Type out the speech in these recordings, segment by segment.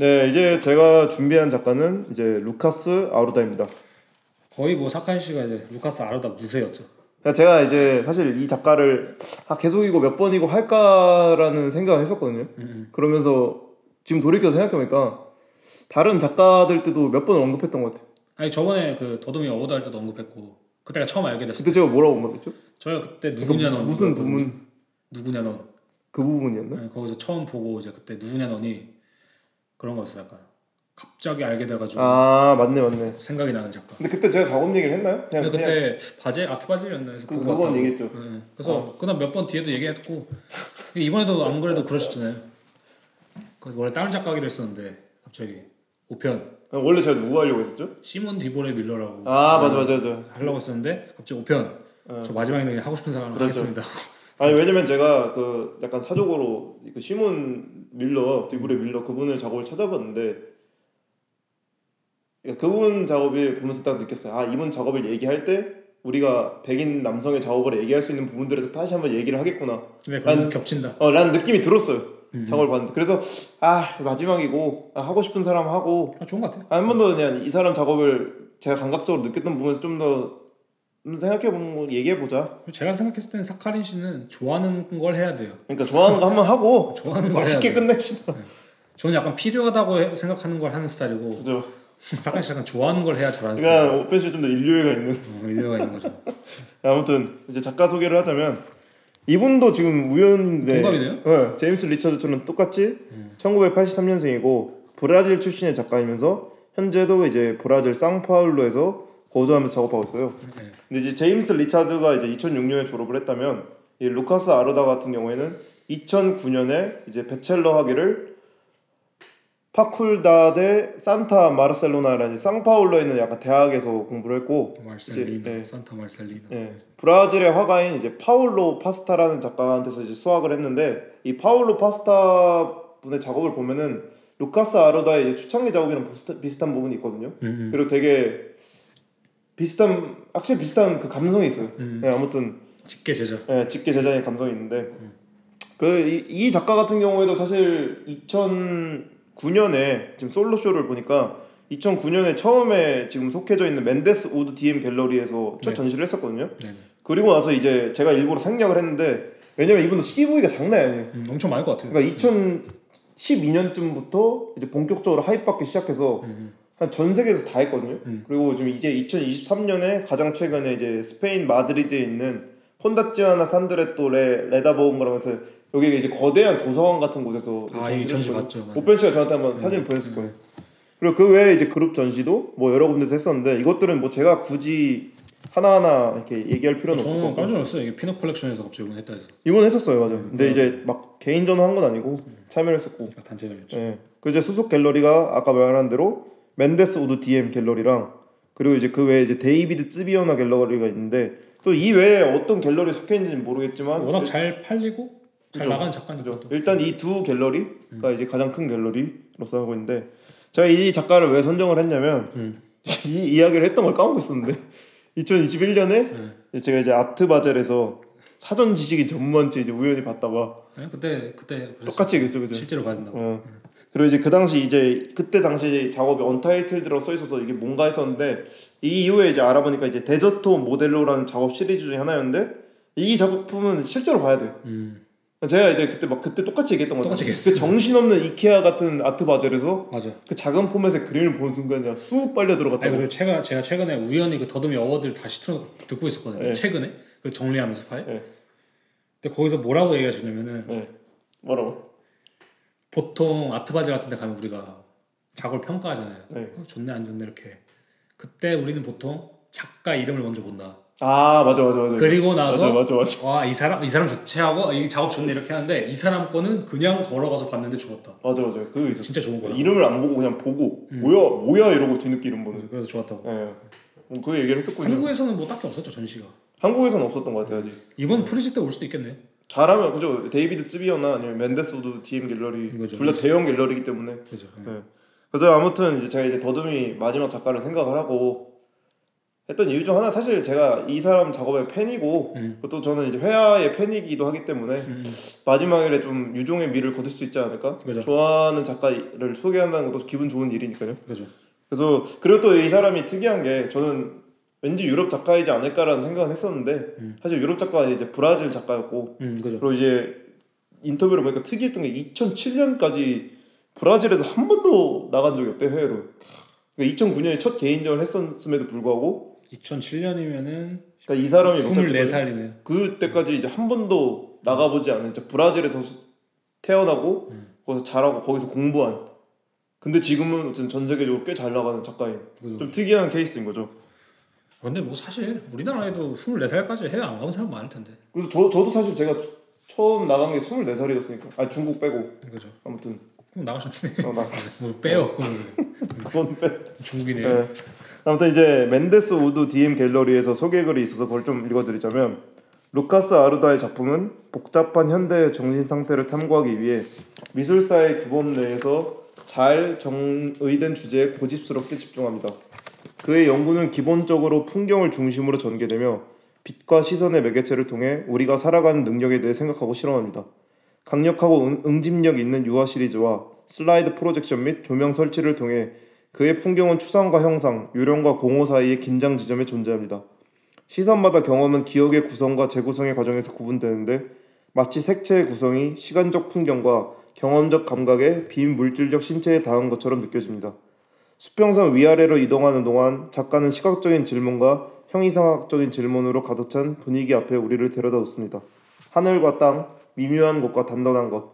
네, 이제 제가 준비한 작가는 이제 루카스 아루다입니다. 거의 뭐 사칸 씨가 이제 루카스 아루다 무새였죠. 그러니까 제가 이제 사실 이 작가를 아, 계속 이거 몇 번이고 할까라는 생각을 했었거든요. 음, 그러면서 지금 돌이켜 생각해보니까 다른 작가들 때도 몇 번 언급했던 것 같아요. 아니 저번에 그 더듬이 award 할 때도 언급했고 그때가 처음 알게 때 그때 제가 뭐라고 언급했죠? 저희가 그때 누구냐 넌 무슨. 부분 누구냐 넌그 부분이었나? 네, 거기서 처음 보고 이제 그때 누구냐 넌이 그런 거였어 약간 갑자기 알게 돼가지고 아 맞네 맞네. 생각이 나는 작가. 근데 그때 제가 작업 얘기를 했나요? 그냥 근데 그냥 그때 바제 아트 바젤이었나 해서 그- 그건. 얘기했죠. 네, 그래서 그다음 몇 번 뒤에도 얘기했고 이번에도 안 그래도 그러셨잖아요. 그 원래 다른 작가기로 했었는데 갑자기 5편 원래 제가 누구 하려고 했었죠? 시몬 디보레 밀러라고 아 맞아 맞아 맞아. 하려고 했었는데 갑자기 5편 어. 저 마지막에 그냥 하고 싶은 사람 그렇죠. 하겠습니다. 아니 왜냐면 제가 그 약간 사적으로 그 시몬 밀러 디브레 밀러 그분을 작업을 찾아봤는데 그러니까 그분 작업을 보면서 딱 느꼈어요. 아 이분 작업을 얘기할 때 우리가 백인 남성의 작업을 얘기할 수 있는 부분들에서 다시 한번 얘기를 하겠구나. 그런 난- 겹친다. 어, 라는 느낌이 들었어요. 음. 작업을 봤는데 그래서 아 마지막이고 아, 하고 싶은 사람 하고 아, 좋은 것 같아. 한번 더 그냥 이 사람 작업을 제가 감각적으로 느꼈던 부분에서 좀 더 생각해 보는 거 얘기해 보자. 제가 생각했을 때는 사카린 씨는 좋아하는 걸 해야 돼요. 그러니까 좋아하는 거 한번 하고 좋아하는 걸 맛있게. 끝냅시다. 저는 약간 필요하다고 해- 생각하는 걸 하는 스타일이고 그죠? 사카린 씨 약간 좋아하는 걸 해야 잘하는 스타일. 그러니까 오펜시 좀더 인류애가 있는. 어, 일리가 있는 거죠. 아무튼 이제 작가 소개를 하자면 이분도 지금 우연인데 동갑이네요? 네, 제임스 리처드처럼 똑같이 1983년생이고 브라질 출신의 작가이면서 현재도 이제 브라질 상파울로에서 거주하면서 작업하고 있어요. 네. 근데 이제 제임스 리차드가 이제 2006년에 졸업을 했다면 이 루카스 아르다 같은 경우에는 2009년에 이제 베첼러 학위를 파쿨다데 산타 마르셀로나라는 상파울로에 있는 약간 대학에서 공부를 했고 이제, 네. 산타 말셀리나. 예, 브라질의 화가인 이제 파울로 파스타라는 작가한테서 이제 수학을 했는데 이 파울로 파스타 분의 작업을 보면은 루카스 아르다의 이제 초창기 작업이랑 비슷, 비슷한 부분이 있거든요. 음, 음. 그리고 되게 비슷한 확실히 비슷한 그 감성이 있어요. 음. 예, 아무튼 직계 제자. 예, 직계 제자의 감성이 있는데 그이 작가 같은 경우에도 사실 2009년에 지금 솔로 쇼를 보니까 2009년에 처음에 지금 속해져 있는 맨데스 우드 DM 갤러리에서 첫 네. 전시를 했었거든요. 네. 그리고 나서 이제 제가 일부러 생략을 했는데 왜냐면 이분도 CV가 장난이 아니에요. 음, 엄청 많을 것 같아요. 그러니까 2012년쯤부터 이제 본격적으로 hype받기 시작해서 음, 한 전 세계에서 다 했거든요. 음. 그리고 지금 이제 2023년에 가장 최근에 이제 스페인 마드리드에 있는 폰다치아나 산드레토레 레다보응가라면서 여기 이제 거대한 도서관 같은 곳에서 아, 이 전시 맞죠. 오펜 씨가 저한테 한번 사진 보냈을 거예요. 그리고 그 외에 이제 그룹 전시도 뭐 여러 군데서 했었는데 이것들은 뭐 제가 굳이 하나하나 이렇게 얘기할 필요는 없을 것 저는 같고 깜짝 놀랐어요. 이게 피넛 컬렉션에서 갑자기 이번 했다 해서 이건 했었어요, 맞아요. 근데 음. 이제 막 개인전은 한 건 아니고 참여를 했었고 약간 단체전이었죠. 예. 그 이제 소속 갤러리가 아까 말한 대로 맨데스 우드 DM 갤러리랑 그리고 이제 그 외에 이제 데이비드 쯔비오나 갤러리가 있는데 또 이 외에 어떤 갤러리에 속해 있는지는 모르겠지만 워낙 잘 팔리고 잘 그죠. 나간. 또. 일단 이 두 갤러리가 이제 가장 큰 갤러리로서 하고 있는데 제가 이 작가를 왜 선정을 했냐면 음. 이 이야기를 했던 걸 까먹고 있었는데 2021년에 네. 제가 이제 아트 바젤에서 사전 지식이 전무한지 이제 우연히 봤다가 네? 그때 그때. 똑같이 얘기했죠, 그죠? 실제로 된다고. 어. 그리고 이제 그 당시 이제 그때 당시 작업이 언타이틀드라고 써 있어서 이게 뭔가 했었는데 이 이후에 이제 알아보니까 이제 데저토 모델로라는 작업 시리즈 중에 하나였는데 이 작품은 실제로 봐야 돼요. 음. 제가 이제 그때 막 그때 똑같이 얘기했던 거 똑같이 같아요. 그 정신없는 이케아 같은 아트 바젤에서 맞아. 그 작은 포맷의 그림을 보는 순간 그냥 쑥 빨려 아니 들어갔다고. 그리고 제가 제가 최근에 우연히 그 더듬이 어워드를 다시 틀어 듣고 있었거든요. 네. 최근에 그 정리하면서 파일. 네. 근데 거기서 뭐라고 얘기하시냐면은 네. 뭐라고? 보통 아트바지 같은 데 가면 우리가 작업을 평가하잖아요. 네. 어, 좋네 안 좋네 이렇게. 그때 우리는 보통 작가 이름을 먼저 본다. 아 맞아 맞아 맞아. 그리고 나서 맞아 맞아 맞아. 와이 사람 이 사람 좋지 하고 이 작업 좋네 이렇게 하는데 이 사람 거는 그냥 걸어가서 봤는데 좋았다. 맞아 맞아 그거 있었어. 진짜 좋은 거야. 이름을 안 보고 그냥 보고 음. 뭐야 뭐야 이러고 뒤늦게 이름 보는. 그래서 좋았다고. 예. 네. 그 얘기를 했었거든요. 한국에서는 뭐 딱히 없었죠 전시가. 한국에서는 없었던 것 같아요 아직. 이번 프리즈 때 올 수도 있겠네. 잘하면 그죠 데이비드 쯔비어나 아니면 우드 DM 갤러리. 둘 다 대형 갤러리이기 때문에 그죠. 네. 그래서 아무튼 이제 제가 이제 더듬이 마지막 작가를 생각을 하고 했던 이유 중 하나 사실 제가 이 사람 작업의 팬이고 음. 또 저는 이제 회화의 팬이기도 하기 때문에 음. 마지막에 좀 유종의 미를 거둘 수 있지 않을까? 그죠. 좋아하는 작가를 소개한다는 것도 기분 좋은 일이니까요. 그죠. 그래서 그리고 또 이 사람이 특이한 게 저는 왠지 유럽 작가이지 않을까라는 생각은 했었는데 음. 사실 유럽 작가는 이제 브라질 작가였고 음. 그리고 이제 인터뷰를 보니까 특이했던 게 2007년까지 브라질에서 한 번도 나간 적이 없대 해외로. 그러니까 2009년에 첫 개인전을 했었음에도 불구하고 2007년이면은 그러니까 이 사람이 몇 살? 24살이네요. 그때까지 이제 한 번도 나가보지 않은 이제 브라질에서 수- 태어나고 음. 거기서 자라고 거기서 공부한. 근데 지금은 어쨌든 전 세계적으로 꽤 잘 나가는 작가인. 그죠. 좀 특이한 케이스인 거죠. 근데 뭐 사실 우리나라에도 24살까지 해외 안 가본 사람 많을 텐데. 그래서 저 저도 사실 제가 처음 나간 게 24살이었으니까. 아 중국 빼고 그죠. 아무튼 그럼 나가셨네. 어, 나 뭐 빼요. 그건 빼. 중국이네요. 네. 아무튼 이제 멘데스 우드 DM 갤러리에서 소개글이 있어서 그걸 좀 읽어드리자면 루카스 아루다의 작품은 복잡한 현대의 정신 상태를 탐구하기 위해 미술사의 규범 내에서 잘 정의된 주제에 고집스럽게 집중합니다. 그의 연구는 기본적으로 풍경을 중심으로 전개되며 빛과 시선의 매개체를 통해 우리가 살아가는 능력에 대해 생각하고 실험합니다. 강력하고 응, 응집력 있는 유화 시리즈와 슬라이드 프로젝션 및 조명 설치를 통해 그의 풍경은 추상과 형상, 유령과 공허 사이의 긴장 지점에 존재합니다. 시선마다 경험은 기억의 구성과 재구성의 과정에서 구분되는데 마치 색채의 구성이 시간적 풍경과 경험적 감각의 비물질적 신체에 닿은 것처럼 느껴집니다. 수평선 위아래로 이동하는 동안 작가는 시각적인 질문과 형이상학적인 질문으로 가득 찬 분위기 앞에 우리를 데려다 놓습니다. 하늘과 땅, 미묘한 것과 단단한 것,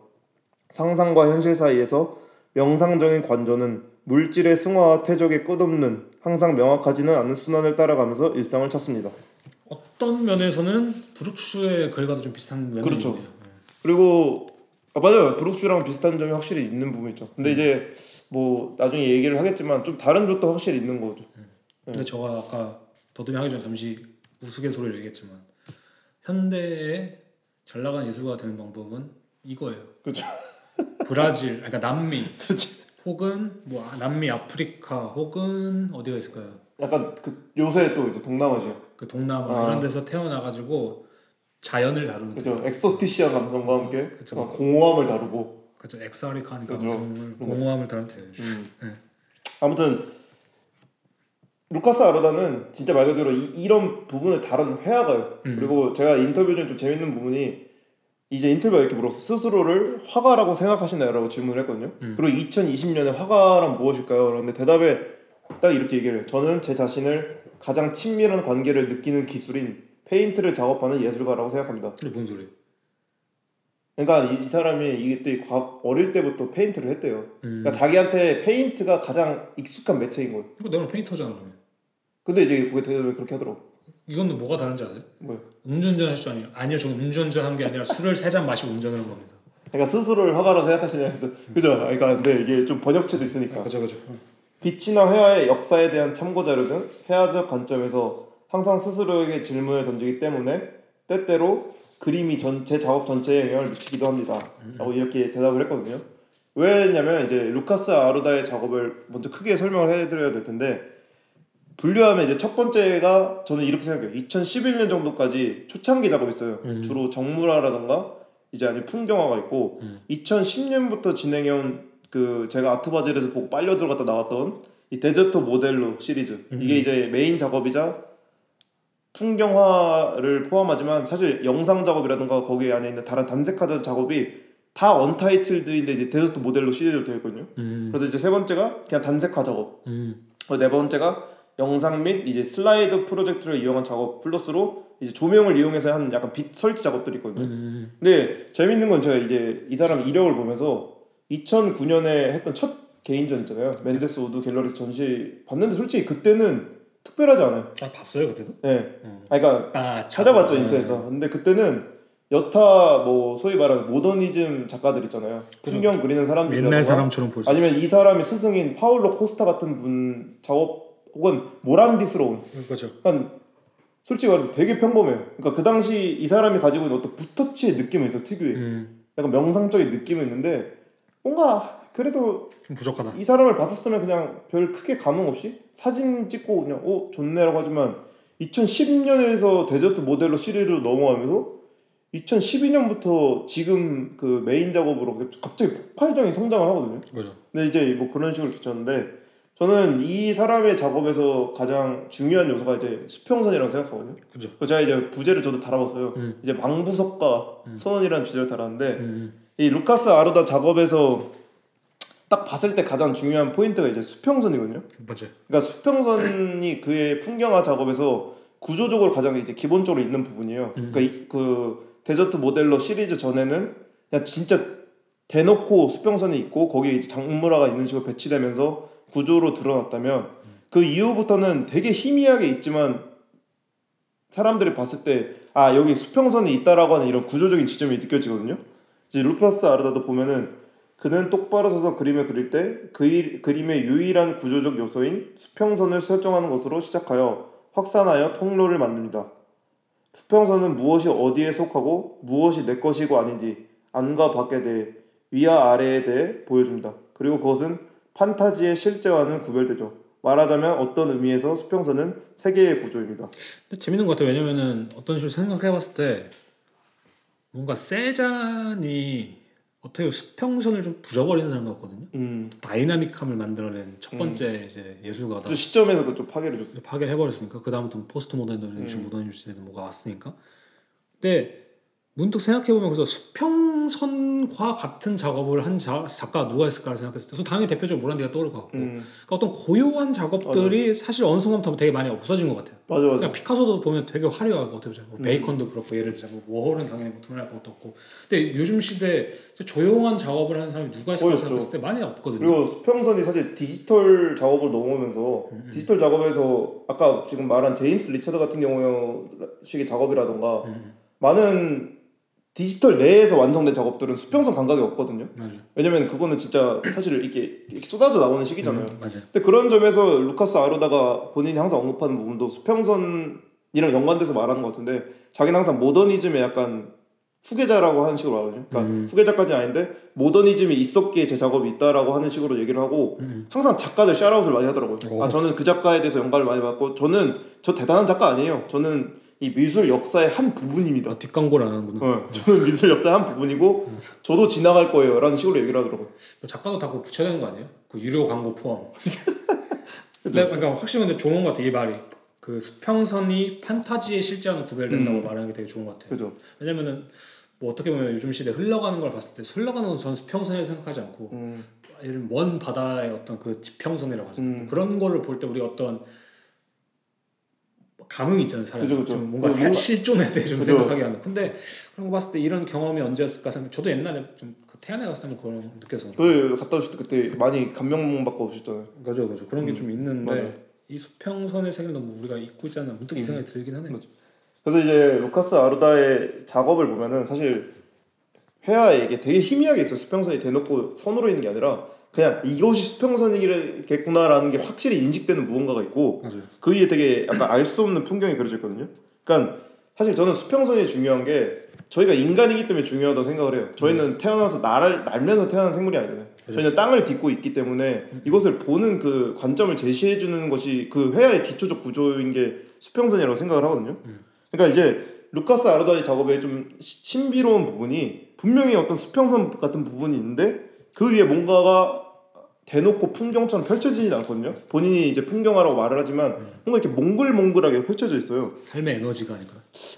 상상과 현실 사이에서 명상적인 관조는 물질의 승화와 퇴적의 끝없는 항상 명확하지는 않은 순환을 따라가면서 일상을 찾습니다. 어떤 면에서는 브룩슈의 글과도 좀 비슷한 면이 그렇죠. 있네요. 그리고 아 맞아요 브룩스랑 비슷한 점이 확실히 있는 부분 있죠. 근데 이제 뭐 나중에 얘기를 하겠지만 좀 다른 점도 확실히 있는 거죠. 근데 저가 아까 더듬이 하기 전에 잠시 우스갯소리를 얘기했지만 현대에 잘 나가는 예술가가 되는 방법은 이거예요. 그렇죠. 브라질, 그러니까 남미, 그렇지. 혹은 뭐 아- 남미, 아프리카, 혹은 어디가 있을까요? 약간 그 요새 또 이제 동남아시아 그 동남아 아. 이런 데서 태어나 가지고 자연을 다루는 그죠 exotic한 감성과 함께 그쵸. 어, 공허함을 다루고 그죠 엑사리칸. 감성을 공허함을 다룬 테 음. 네. 아무튼 루카스 아루다는 진짜 말 그대로 이, 런 부분을 다룬 회화가요. 음. 그리고 제가 인터뷰 중에 좀 재밌는 부분이 이제 인터뷰어가 이렇게 물었어. 스스로를 화가라고 생각하시나요?라고 질문을 했거든요. 음. 그리고 2020년에 화가란 무엇일까요? 그런데 대답에 딱 이렇게 얘기를 해요. 저는 제 자신을 가장 친밀한 관계를 느끼는 기술인 페인트를 작업하는 예술가라고 생각합니다. 근데 뭔 소리? 그러니까 이, 이 사람이 이게 또 이 과- 어릴 때부터 페인트를 했대요. 음. 그러니까 자기한테 페인트가 가장 익숙한 매체인 거예요. 그리고 내가 painter잖아 그러면. 근데 이제 그게 대답을 그렇게 하더라고. 이건 뭐가 다른지 아세요? 뭐요? 음주운전 하신 거 아니에요? 아니요, 저는 음주운전 한게 아니라 술을 세 잔 마시고 운전을 한 겁니다. 그러니까 스스로를 화가로 생각하시냐 해서 그죠? 그러니까 근데 이게 좀 번역체도 있으니까 그죠, 그죠. 빛이나 회화의 역사에 대한 참고 자료 등 회화적 관점에서 항상 스스로에게 질문을 던지기 때문에 때때로 그림이 전 제 작업 전체에 영향을 미치기도 합니다. 라고 이렇게 대답을 했거든요. 왜냐면 이제 루카스 아루다의 작업을 먼저 크게 설명을 해드려야 될 텐데 분류하면 이제 첫 번째가 저는 이렇게 생각해요. 2011년 정도까지 초창기 작업이 있어요. 음. 주로 정물화라던가 이제 아니 풍경화가 있고 음. 2010년부터 진행해온 그 제가 아트바젤에서 보고 빨려 들어갔다 나왔던 이 Deserto-Modelo 시리즈 음. 이게 이제 메인 작업이자 풍경화를 포함하지만 사실 영상 작업이라든가 거기 안에 있는 다른 단색화자 작업이 다 Untitled인데 이제 Deserto-Modelo 시리즈로 되어 있거든요. 음, 그래서 이제 세 번째가 그냥 단색화 작업, 음, 그리고 네 번째가 영상 및 이제 슬라이드 프로젝트를 이용한 작업 플러스로 이제 조명을 이용해서 하는 약간 빛 설치 작업들이 있거든요. 음, 근데 재밌는 건 제가 이제 이 사람 이력을 보면서 2009년에 했던 첫 개인전 있잖아요. 멘데스 우드 갤러리에서 전시 봤는데 솔직히 그때는 특별하지 않아요. 아 봤어요 그때도? 네. 음. 아 그러니까 아 찾아봤죠 참- 인터넷에서. 근데 그때는 여타 뭐 소위 말하는 모더니즘 작가들 있잖아요. 풍경 그리는 사람들 옛날 사람처럼 볼 수. 아니면 이 사람의 스승인 파울로 코스타 같은 분 작업 혹은 모란디스러운 그렇죠. 솔직히 말해서 되게 평범해요. 그러니까 그 당시 이 사람이 가지고 있는 어떤 붓터치의 느낌이 있어 특유의. 음, 약간 명상적인 느낌이 있는데 뭔가 그래도 좀 부족하다. 이 사람을 봤었으면 그냥 별 크게 감흥 없이 사진 찍고 그냥 어 좋네라고 하지만 2010년에서 Desert Modelo 시리즈로 넘어가면서 2012년부터 지금 그 메인 작업으로 갑자기 폭발적인 성장을 하거든요. 그죠. 근데 이제 뭐 그런 식으로 비쳤는데 저는 이 사람의 작업에서 가장 중요한 요소가 이제 수평선이라고 생각하거든요. 그죠. 제가 이제 부제를 저도 달아봤어요. 음. 이제 망부석과 음. 선원이라는 주제를 달았는데 음. 이 루카스 아르다 작업에서 딱 봤을 때 가장 중요한 포인트가 이제 수평선이거든요. 맞아요. 그러니까 수평선이 그의 풍경화 작업에서 구조적으로 가장 이제 기본적으로 있는 부분이에요. 음. 그러니까 이, 그 데저트 모델러 시리즈 전에는 그냥 진짜 대놓고 수평선이 있고 거기에 이제 장무라가 있는 식으로 배치되면서 구조로 드러났다면 그 이후부터는 되게 희미하게 있지만 사람들이 봤을 때 아 여기 수평선이 있다라고 하는 이런 구조적인 지점이 느껴지거든요. 이제 루파스 아르다도 보면은 그는 똑바로 서서 그림을 그릴 때 그 그림의 유일한 구조적 요소인 수평선을 설정하는 것으로 시작하여 확산하여 통로를 만듭니다. 수평선은 무엇이 어디에 속하고 무엇이 내 것이고 아닌지 안과 밖에 대해 위와 아래에 대해 보여줍니다. 그리고 그것은 판타지의 실제와는 구별되죠. 말하자면 어떤 의미에서 수평선은 세계의 구조입니다. 근데 재밌는 것 같아요. 왜냐면은 어떤 식으로 생각해봤을 때 뭔가 세잔이 어떻게 수평선을 좀 부숴버리는 사람 같거든요. 음, dynamic함을 만들어낸 첫 번째 이제 예술가다. 그 시점에서도 좀 파괴를 줬어요. 파괴를 해버렸으니까 그 다음부터 포스트 모더니즘, 모더니즘 시대는 뭐가 왔으니까. 근데 문득 생각해보면 그래서 수평선과 같은 작업을 한 자, 작가가 누가 있을까 생각했을 때 당연히 대표적으로 모란디가 떠오를 것 같고 음, 그러니까 어떤 고요한 작업들이 사실 어느 순간부터 되게 많이 없어진 것 같아요. 맞아 맞아. 그러니까 피카소도 보면 되게 화려하고 어떻게 보면 뭐 음. 베이컨도 그렇고 예를 들자면 뭐 워홀은 당연히 뭐 드러날 것도 없고 근데 요즘 시대 조용한 작업을 하는 사람이 누가 있을까. 생각했을 때 많이 없거든요. 그리고 수평선이 사실 디지털 작업으로 넘어오면서 음, 음. 디지털 작업에서 아까 지금 말한 제임스 리처드 같은 경우식의 작업이라던가 음, 많은 디지털 내에서 완성된 작업들은 수평선 감각이 없거든요. 맞아요. 왜냐면 그거는 진짜 사실 이렇게, 이렇게 쏟아져 나오는 시기잖아요. 음, 맞아요. 근데 그런 점에서 루카스 아르다가 본인이 항상 언급하는 부분도 수평선이랑 연관돼서 말하는 것 같은데 자기는 항상 모더니즘의 약간 후계자라고 하는 식으로 말하거든요. 그러니까 음. 후계자까지 아닌데 모더니즘이 있었기에 제 작업이 있다라고 하는 식으로 얘기를 하고 음, 항상 작가들 샤라웃을 많이 하더라고요. 오. 아 저는 그 작가에 대해서 영감을 많이 받고 저는 저 대단한 작가 아니에요. 저는 이 미술 역사의 한 부분입니다. 아, 뒷광고를 안 하는구나. 어, 저는 미술 역사의 한 부분이고 저도 지나갈 거예요 라는 식으로 얘기를 하더라고요. 작가도 다 그거 붙여야 되는 거 아니에요? 그 유료 광고 포함. 근데 그러니까 확실히 근데 좋은 것 같아 이 말이. 그 수평선이 판타지의 실제와는 구별된다고 음. 말하는 게 되게 좋은 것 같아요. 그죠? 왜냐면은 뭐 어떻게 보면 요즘 시대 흘러가는 걸 봤을 때 흘러가는 건 저는 수평선이라고 생각하지 않고 음, 예를 먼 바다의 어떤 그 지평선이라고 하죠. 음. 그런 거를 볼 때 우리가 어떤 감흥이 있잖아요. 사람 그죠, 그죠. 좀 뭔가 그 사- 뭔가- 실존에 대해 좀 그죠. 생각하게 하는. 근데 그런 거 봤을 때 이런 경험이 언제였을까 생각. 저도 옛날에 좀그 태안에 갔을 때 그런 거 느껴서. 그 갔다 오실 때 그때 많이 감명 받고 오셨잖아요. 그죠, 그죠. 그런 게 음, 좀 있는데 맞아요. 이 수평선의 세계를 너무 우리가 잊고 있잖아. 문득 이 생각이 들긴 하네요. 맞아. 그래서 이제 루카스 아르다의 작업을 보면은 사실 회화에 이게 되게 희미하게 있어요. 수평선이 대놓고 선으로 있는 게 아니라 그냥 이것이 수평선이겠구나라는 게 확실히 인식되는 무언가가 있고 맞아요. 그 위에 되게 약간 알 수 없는 풍경이 그려져 있거든요. 그러니까 사실 저는 수평선이 중요한 게 저희가 인간이기 때문에 중요하다고 생각을 해요. 저희는 태어나서 날 날면서 태어난 생물이 아니잖아요. 그죠. 저희는 땅을 딛고 있기 때문에 이것을 보는 그 관점을 제시해 주는 것이 그 회화의 기초적 구조인 게 수평선이라고 생각을 하거든요. 음. 그러니까 이제 루카스 아르다의 작업에 좀 시- 신비로운 부분이 분명히 어떤 수평선 같은 부분이 있는데 그 위에 뭔가가 대놓고 풍경처럼 펼쳐지진 않거든요. 본인이 이제 풍경화라고 말을 하지만 뭔가 이렇게 몽글몽글하게 펼쳐져 있어요. 삶의 에너지가 아닐까.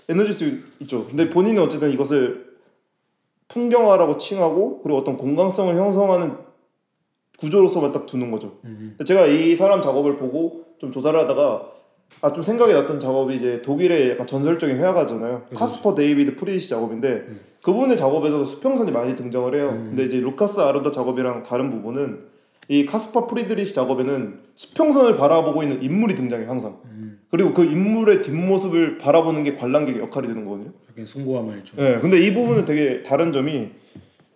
에너지 수 있죠. 근데 본인은 어쨌든 이것을 풍경화라고 칭하고 그리고 어떤 공간성을 형성하는 구조로서만 딱 두는 거죠. 음. 근데 제가 이 사람 작업을 보고 좀 조사를 하다가 아 좀 생각이 났던 작업이 이제 독일의 약간 전설적인 회화가잖아요. 그죠. 카스퍼 데이비드 프리드리히 작업인데 음. 그분의 작업에서 수평선이 많이 등장을 해요. 음. 근데 이제 루카스 아르다 작업이랑 다른 부분은 이 카스퍼 프리드리히 작업에는 수평선을 바라보고 있는 인물이 등장해요 항상. 음. 그리고 그 인물의 뒷모습을 바라보는 게 관람객의 역할이 되는 거거든요. 약간 숭고함을 좀. 네, 근데 이 부분은 되게 다른 점이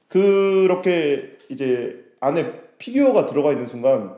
그렇게 이제 안에 피규어가 들어가 있는 순간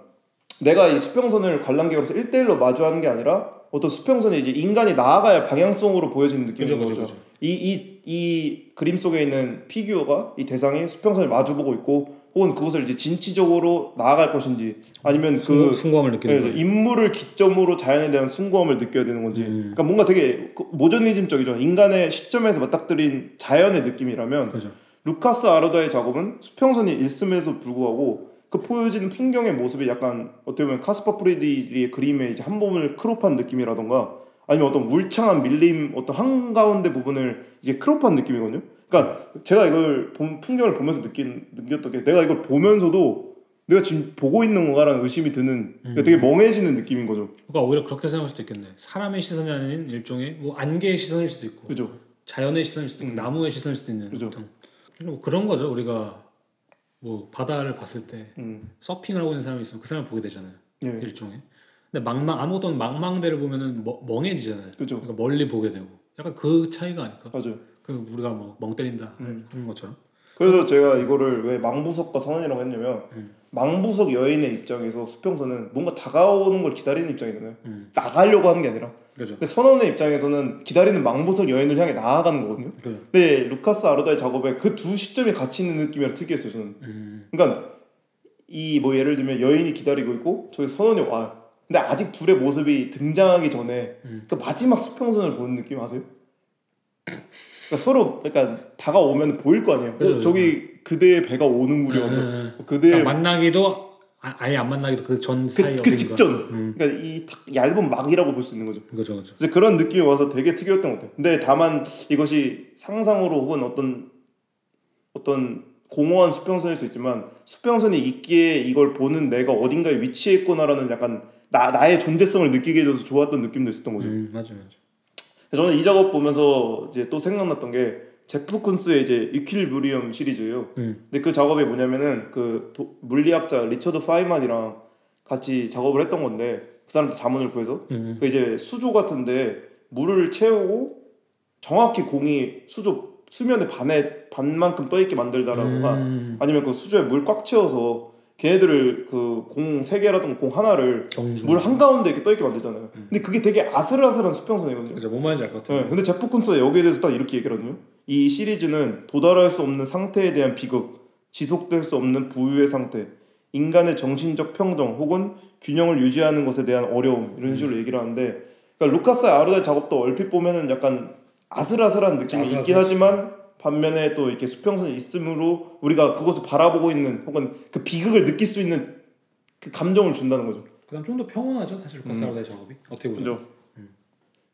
내가 이 수평선을 관람객으로서 1대1로 마주하는 게 아니라 어떤 수평선이 이제 인간이 나아가야 방향성으로 보여지는 느낌인 그죠, 거죠. 그죠. 이이이 그림 속에 있는 피규어가 이 대상이 수평선을 마주보고 있고 혹은 그것을 이제 진취적으로 나아갈 것인지 아니면 그 숭고, 숭고함을 느끼는 네, 거예요. 인물을 기점으로 자연에 대한 숭고함을 느껴야 되는 건지 음. 그러니까 뭔가 되게 그 모더니즘적이죠 인간의 시점에서 맞닥뜨린 자연의 느낌이라면 그죠. 루카스 아르다의 작업은 수평선이 있음에도 불구하고 그 보여지는 풍경의 모습이 약간 어떻게 보면 카스퍼 프리디의 그림의 이제 한 부분을 crop한 느낌이라던가 아니면 어떤 울창한 밀림 어떤 한가운데 부분을 이게 크롭한 느낌이거든요. 그러니까 제가 이걸 본- 풍경을 보면서 느낀 느꼈던 게 내가 이걸 보면서도 내가 지금 보고 있는 건가라는 의심이 드는 그러니까 되게 멍해지는 느낌인 거죠. 그러니까 오히려 그렇게 생각할 수도 있겠네. 사람의 시선이 아닌 일종의 뭐 안개의 시선일 수도 있고 그죠? 자연의 시선일 수도 있고 나무의 시선일 수도 있는 그죠. 어떤 뭐 그런 거죠. 우리가 뭐 바다를 봤을 때 음. 서핑을 하고 있는 사람이 있으면 그 사람을 보게 되잖아요. 예. 일종의. 근데 망망 아무것도 망망대를 보면은 멍- 멍해지잖아요. 그죠. 그러니까 멀리 보게 되고 약간 그 차이가 아닐까? 맞아요. 그 우리가 뭐 멍 때린다 음. 하는 것처럼. 그래서 제가 이거를 왜 망부석과 선언이라고 했냐면 음. 망부석 여인의 입장에서 수평선은 뭔가 다가오는 걸 기다리는 입장이잖아요. 음. 나가려고 하는 게 아니라. 그죠. 근데 선원의 입장에서는 기다리는 망부석 여인을 향해 나아가는 거거든요. 그죠. 근데 루카스 아르다의 작업에 그 두 시점이 같이 있는 느낌이라 특이했어요 저는. 음. 그러니까 이 뭐 예를 들면 여인이 기다리고 있고 저기 선원이 와요. 근데 아직 둘의 모습이 등장하기 전에 음. 그 마지막 수평선을 보는 느낌 아세요? 그러니까 서로 그러니까 다가오면 보일 거 아니에요. 그죠, 어, 저기 그대의 배가 오는구려. 네, 네, 네. 그대의 그러니까 만나기도 아, 아예 안 만나기도 그 전 사이 그, 그 어딘가. 직전. 음. 그러니까 이탁 얇은 막이라고 볼 수 있는 거죠. 그죠 그죠. 이제 그런 느낌이 와서 되게 특이했던 것 같아요. 근데 다만 이것이 상상으로 혹은 어떤 어떤 공허한 수평선일 수 있지만 수평선이 있기에 이걸 보는 내가 어딘가에 위치해 있구나라는 약간 나, 나의 존재성을 느끼게 해줘서 좋았던 느낌도 있었던 거죠. 음 맞아 맞아. 저는 이 작업 보면서 이제 또 생각났던 게 제프 쿤스의 이제 이퀄브리엄 시리즈예요. 음. 근데 그 작업이 뭐냐면은 그 도- 물리학자 리처드 파이만이랑 같이 작업을 했던 건데 그 사람한테 자문을 구해서 음. 그 이제 수조 같은데 물을 채우고 정확히 공이 수조 수면의 반에 반만큼 떠 있게 만들다라던가 음. 아니면 그 수조에 물 꽉 채워서 걔네들을 그 공 세 개라든가 공 하나를 정중. 물 한가운데 이렇게 떠 있게 만들잖아요. 근데 그게 되게 아슬아슬한 수평선이거든요. 그죠. 뭔 말인지 알 것 같아. 네, 근데 제프 쿤스가 여기에 대해서 딱 이렇게 얘기하거든요. 이 시리즈는 도달할 수 없는 상태에 대한 비극, 지속될 수 없는 부유의 상태, 인간의 정신적 평정 혹은 균형을 유지하는 것에 대한 어려움 이런 식으로 얘기를 하는데, 그러니까 루카스 아르다의 작업도 얼핏 보면은 약간 아슬아슬한 느낌이 있긴 아슬아슬하지. 하지만 반면에 또 이렇게 수평선이 있으므로 우리가 그것을 바라보고 있는 혹은 그 비극을 느낄 수 있는 그 감정을 준다는 거죠. 그다음 좀 더 평온하죠 사실 루카스 음. 작업이 어떻게 보죠? 그죠.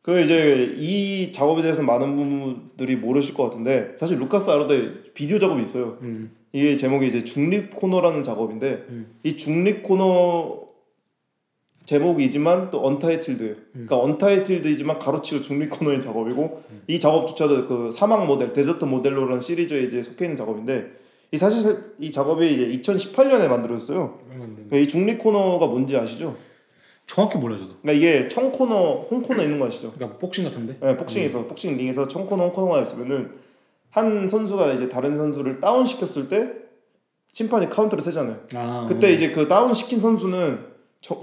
그 이제 이 작업에 대해서 많은 분들이 모르실 것 같은데 사실 루카스 아르다의 비디오 작업이 있어요. 음. 이게 제목이 이제 중립 코너라는 작업인데 음. 이 중립 코너 제목이지만 또 untitled. 그러니까 untitled이지만 가로치고 중립 코너인 작업이고 이 작업조차도 그 사막 모델, Desert Modelo라는 시리즈에 이제 속해 있는 작업인데 이 사실 이 작업이 이제 2018년에 만들어졌어요. 그러니까 이 중립 코너가 뭔지 아시죠? 정확히 몰라 저도. 그러니까 이게 청 코너, 홍 코너 있는 거 아시죠? 그러니까 복싱 같은데. 네, 복싱에서 복싱 링에서 청 코너 홍 코너가 있으면은 한 선수가 이제 다른 선수를 다운 시켰을 때 심판이 카운터를 세잖아요. 아. 그때 음. 이제 그 다운 시킨 선수는 저-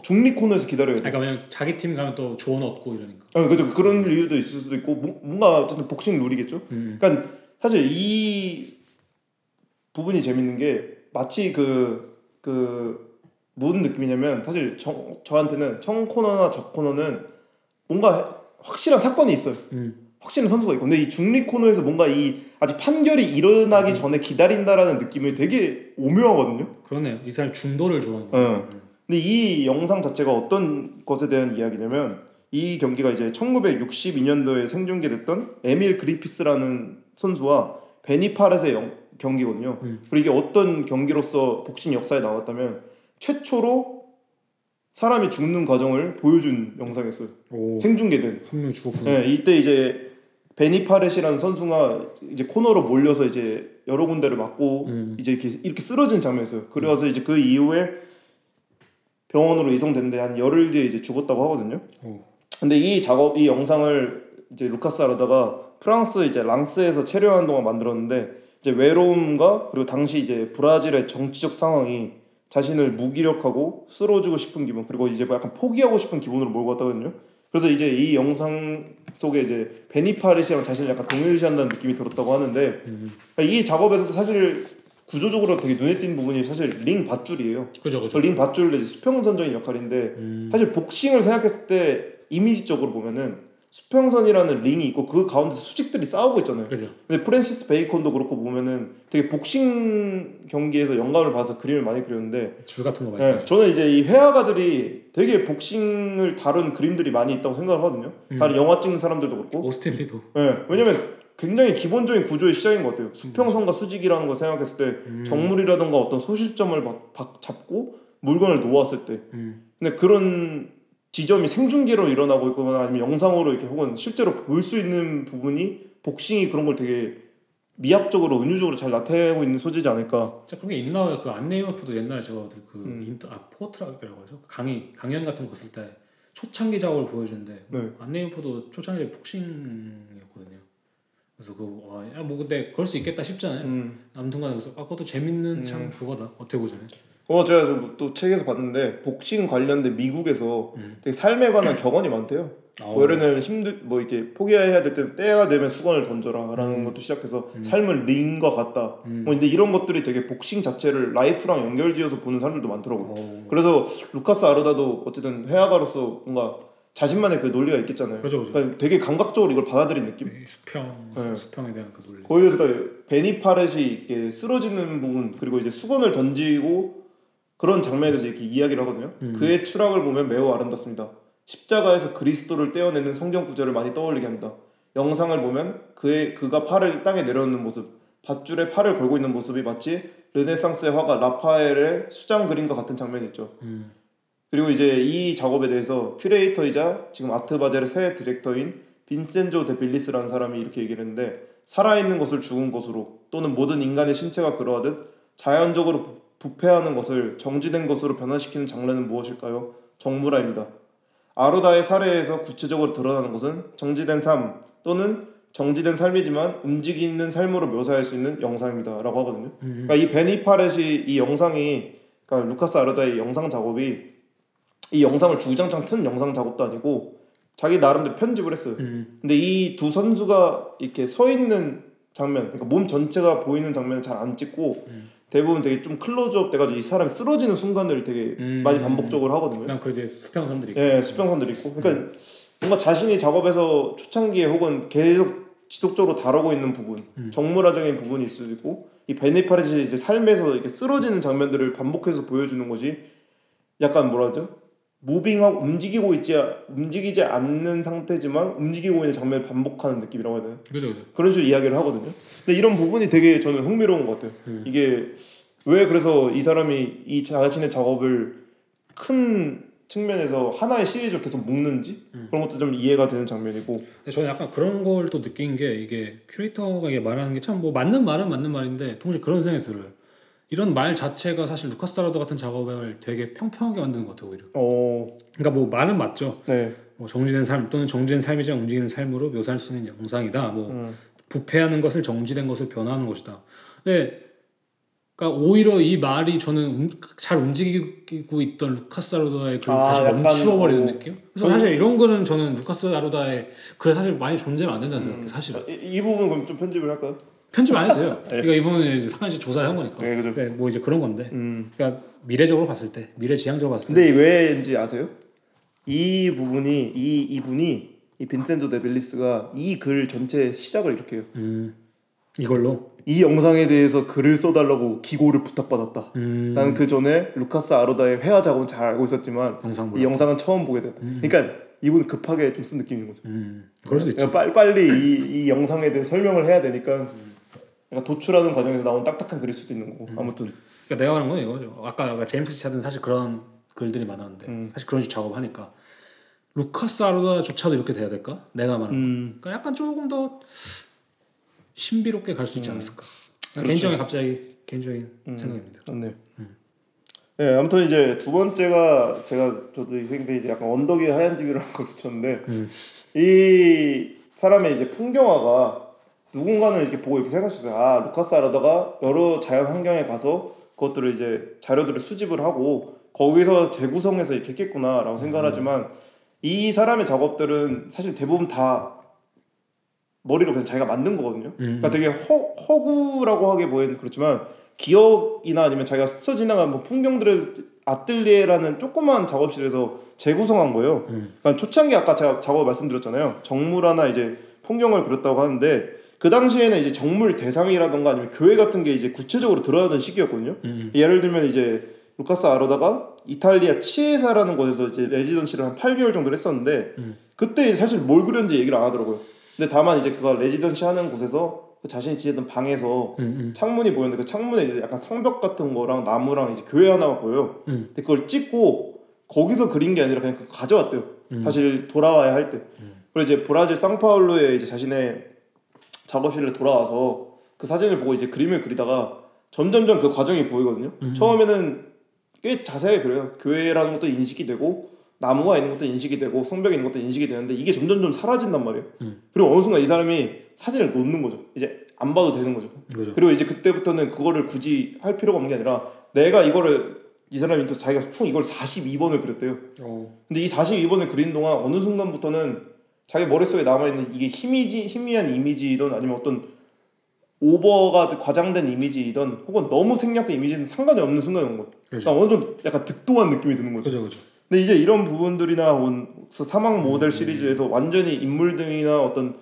중립 코너에서 기다려야 돼. 그러니까 왜냐면 자기 팀 가면 또 조언 얻고 이러니까. 어, 그죠. 그런 이유도 있을 수도 있고 뭐- 뭔가 어쨌든 복싱 룰이겠죠. 음. 그러니까 사실 이 부분이 재밌는 게 마치 그그 무슨 느낌이냐면 사실 저, 저한테는 청 코너나 적 코너는 뭔가 확실한 사건이 있어요. 음. 확실한 선수가 있고 근데 이 중립 코너에서 뭔가 이 아직 판결이 일어나기 전에 기다린다라는 느낌이 되게 오묘하거든요. 그러네요. 이 사람 중도를 좋아하는. 응. 근데 이 영상 자체가 어떤 것에 대한 이야기냐면 이 경기가 이제 1962년도에 생중계됐던 에밀 그리피스라는 선수와 베니 파렛의 영- 경기거든요. 음. 그리고 이게 어떤 경기로서 복싱 역사에 나왔다면 최초로 사람이 죽는 과정을 보여준 영상이었어요. 오. 생중계된. 한명 죽었구나. 네, 이때 이제 베니 파렛이라는 선수가 이제 코너로 몰려서 이제 여러 군데를 맞고 음. 이제 이렇게 이렇게 쓰러진 장면이었어요. 그래서 이제 그 이후에 병원으로 이송됐는데 한 열흘 뒤에 이제 죽었다고 하거든요. 오. 근데 이 작업 이 영상을 이제 루카스 아르다가 프랑스 이제 랑스에서 체류하는 동안 만들었는데 이제 외로움과 그리고 당시 이제 브라질의 정치적 상황이 자신을 무기력하고 쓰러지고 싶은 기분 그리고 이제 뭐 약간 포기하고 싶은 기분으로 몰고 갔다거든요. 그래서 이제 이 영상 속에 이제 베니파르시랑 자신을 약간 동일시한다는 느낌이 들었다고 하는데 음. 이 작업에서도 사실 구조적으로 되게 눈에 띄는 부분이 사실 링 밧줄이에요. 그죠 그죠. 링 밧줄도 이제 수평선적인 역할인데 음. 사실 복싱을 생각했을 때 이미지적으로 보면은 수평선이라는 링이 있고 그 가운데 수직들이 싸우고 있잖아요. 그죠. 근데 프랜시스 베이컨도 그렇고 보면은 되게 복싱 경기에서 영감을 받아서 그림을 많이 그렸는데 줄 같은 거 많이. 네, 저는 이제 이 회화가들이 되게 복싱을 다룬 그림들이 많이 있다고 생각을 하거든요. 음. 다른 영화 찍는 사람들도 그렇고. 오스틴 리도. 네, 왜냐면 굉장히 기본적인 구조의 시작인 것 같아요. 수평선과 수직이라는 걸 생각했을 때 음. 정물이라던가 어떤 소실점을 막, 박- 잡고 물건을 놓았을 때 음. 근데 그런 지점이 생중계로 일어나고 있거나 아니면 영상으로 이렇게 혹은 실제로 볼 수 있는 부분이 복싱이 그런 걸 되게 미학적으로 은유적으로 잘 나타내고 있는 소재지 않을까. 진짜 그런 게 있나 그 안내이프도 옛날에 제가 그 음. 인터 아 포트라고 하죠 강의 강연 같은 거쓸때 초창기 작업을 보여주는데 네. 안내이프도 초창기 복싱이었거든요. 그래서 그와뭐 근데 그럴 수 있겠다 싶잖아요. 음. 아무튼간에 그래서 아 그것도 재밌는 음. 참 그거다 어떻게 보자면. 어 제가 좀 또 책에서 봤는데 복싱 관련된 미국에서 음. 되게 삶에 관한 격언이 많대요. 뭐 예를 들면 힘들 뭐 이렇게 포기해야 될 때 때가 되면 수건을 던져라라는 음. 것도 시작해서 음. 삶은 링과 같다. 음. 뭐 근데 이런 것들이 되게 복싱 자체를 라이프랑 연결지어서 보는 사람들도 많더라고. 요 어. 그래서 루카스 아르다도 어쨌든 회화가로서 뭔가 자신만의 그 논리가 있겠잖아요. 그죠 그죠. 그러니까 되게 감각적으로 이걸 받아들인 느낌. 이 수평 네. 수평에 대한 그 논리. 거기에서 베니파렛이 이렇게 쓰러지는 부분 그리고 이제 수건을 던지고 그런 장면에 대해서 이렇게 이야기를 하거든요. 음. 그의 추락을 보면 매우 아름답습니다. 십자가에서 그리스도를 떼어내는 성경 구절을 많이 떠올리게 합니다. 영상을 보면 그의 그가 팔을 땅에 내려놓는 모습, 밧줄에 팔을 걸고 있는 모습이 마치 르네상스의 화가 라파엘의 수장 그림과 같은 장면이 있죠. 음. 그리고 이제 이 작업에 대해서 큐레이터이자 지금 아트바젤의 새 디렉터인 빈센조 데 빌리스라는 사람이 이렇게 얘기를 했는데 살아있는 것을 죽은 것으로 또는 모든 인간의 신체가 그러하듯 자연적으로 부- 부패하는 것을 정지된 것으로 변화시키는 장르는 무엇일까요? 정물화입니다. 아로다의 사례에서 구체적으로 드러나는 것은 정지된 삶 또는 정지된 삶이지만 움직이는 삶으로 묘사할 수 있는 영상입니다 라고 하거든요. 음. 그러니까 이 베니 파렛이 이 영상이 그러니까 루카스 아르다의 영상 작업이 이 영상을 주구장창 튼 영상 작업도 아니고 자기 나름대로 편집을 했어요. 음. 근데 이 두 선수가 이렇게 서 있는 장면, 그러니까 몸 전체가 보이는 장면을 잘 안 찍고 음. 대부분 되게 좀 클로즈업 돼가지고 이 사람이 쓰러지는 순간들을 되게 음. 많이 반복적으로 하거든요. 그냥 그 이제 수평선들이. 예, 수평선들이 있고, 그러니까 뭔가 자신이 작업에서 초창기에 혹은 계속 지속적으로 다루고 있는 부분, 음. 정물화적인 부분이 있을 수 있고, 이 베네파르시 이제 삶에서 이렇게 쓰러지는 장면들을 반복해서 보여주는 것이 약간 뭐라 하죠? 무빙하고 움직이고 있지 움직이지 않는 상태지만 움직이고 있는 장면을 반복하는 느낌이라고 해야 되나? 그죠 그죠. 그런 식으로 이야기를 하거든요. 근데 이런 부분이 되게 저는 흥미로운 것 같아요. 음. 이게 왜 그래서 이 사람이 이 자신의 작업을 큰 측면에서 하나의 시리즈로 계속 묶는지 음. 그런 것도 좀 이해가 되는 장면이고 근데 저는 약간 그런 걸 또 느낀 게 이게 큐레이터가 이게 말하는 게 참 뭐 맞는 말은 맞는 말인데 동시에 그런 생각이 들어요. 이런 말 자체가 사실 루카스 다라도 같은 작업을 되게 평평하게 만드는 것 같아요 오히려. 어, 그러니까 뭐 말은 맞죠. 네, 뭐 정지된 삶 또는 정지된 삶이지만 움직이는 삶으로 묘사할 수 있는 영상이다. 뭐 음, 부패하는 것을 정지된 것을 변화하는 것이다. 근데 그러니까 오히려 이 말이 저는 움- 잘 움직이고 있던 루카스 아로다의 글을 아, 다시 멈추어버리는 뭐- 느낌? 그래서 사실 이런 거는 저는 루카스 아로다의 글에 사실 많이 존재하면 안 된다는 생각해요. 사실은. 이, 이 부분 그럼 좀 편집을 할까요? 편집 안 해도 돼요. 네. 그러니까 이분은 이제 상관씨 조사한 거니까. 네, 그죠. 네, 뭐 이제 그런 건데. 음, 그러니까 미래적으로 봤을 때, 미래 지향적으로 봤을 때. 근데 왜인지 아세요? 이 부분이 이 이분이 이 빈센조 데 벨리스가 이 글 전체 시작을 이렇게 해요. 음, 이걸로. 이 영상에 대해서 글을 써달라고 기고를 부탁받았다. 음, 나는 그 전에 루카스 아로다의 회화 작업은 잘 알고 있었지만 영상 이. 영상은 처음 보게 됐다. 음. 그러니까 이분 급하게 좀 쓴 느낌인 거죠. 음, 그럴 수 있지. 그러니까 빨리 빨리 이, 이 영상에 대해 설명을 해야 되니까 그러니까 도출하는 과정에서 나온 딱딱한 글일 수도 있는 거고 아무튼 그러니까 내가 말한 건 이거죠. 아까 아까 제임스 치차든 사실 그런 글들이 많았는데 음. 사실 그런 식 작업하니까 루카스 아로다조차도 이렇게 돼야 될까? 내가 말한. 음, 그러니까 약간 조금 더 신비롭게 갈 수 있지 않았을까? 그렇죠. 개인적인 갑자기 개인적인 음. 생각입니다. 맞네요. 네, 아무튼 이제 두 번째가 제가 저도 굉장히 이제 약간 언덕 위에 하얀 집이라는 걸 붙였는데 음. 이 사람의 이제 풍경화가 누군가는 이렇게 보고 이렇게 생각할 수 있어요. 아 루카스 아라다가 여러 자연 환경에 가서 그것들을 이제 자료들을 수집을 하고 거기서 재구성해서 이렇게 했겠구나라고 생각을 하지만 이 사람의 작업들은 사실 대부분 다 머리로 그냥 자기가 만든 거거든요. 음. 그러니까 되게 허, 허구라고 하게 보이는 그렇지만 기억이나 아니면 자기가 스쳐 지나간 뭐 풍경들을 아뜰리에라는 조그만 작업실에서 재구성한 거예요. 음. 그러니까 초창기 아까 제가 작업 말씀드렸잖아요. 정물화나 이제 풍경을 그렸다고 하는데 그 당시에는 이제 정물 대상이라던가 아니면 교회 같은 게 이제 구체적으로 들어가던 시기였거든요. 음. 예를 들면 이제 루카스 아로다가 이탈리아 치에사라는 곳에서 이제 residency를 한 8개월 정도를 했었는데 음. 그때 사실 뭘 그렸는지 얘기를 안 하더라고요. 근데 다만 이제 그가 residency 하는 곳에서 그 자신이 지내던 방에서 음. 음. 창문이 보였는데 그 창문에 이제 약간 성벽 같은 거랑 나무랑 이제 교회 하나가 보여요. 음. 근데 그걸 찍고 거기서 그린 게 아니라 그냥 그거 가져왔대요. 음. 사실 돌아와야 할 때. 그리고 이제 브라질 상파울루에 이제 자신의 작업실에 돌아와서 그 사진을 보고 이제 그림을 그리다가 점점점 그 과정이 보이거든요. 음. 처음에는 꽤 자세하게 그려요. 교회라는 것도 인식이 되고 나무가 있는 것도 인식이 되고 성벽이 있는 것도 인식이 되는데 이게 점점점 사라진단 말이에요. 음. 그리고 어느 순간 이 사람이 사진을 놓는 거죠. 이제 안 봐도 되는 거죠. 그죠. 그리고 이제 그때부터는 그거를 굳이 할 필요가 없는 게 아니라 내가 이거를 이 사람이 또 자기가 총 이걸 42번을 그렸대요. 어. 근데 이 42번을 그린 동안 어느 순간부터는 자기 머릿속에 남아있는 이게 희미지, 희미한 이미지이던 아니면 어떤 오버가 과장된 이미지이던 혹은 너무 생략된 이미지는 상관이 없는 순간이 온 거예요. 그죠. 그러니까 어느 정도 약간 득도한 느낌이 드는 거죠. 그죠. 그죠. 근데 이제 이런 부분들이나 온 사망 모델 시리즈에서 완전히 인물 등이나 어떤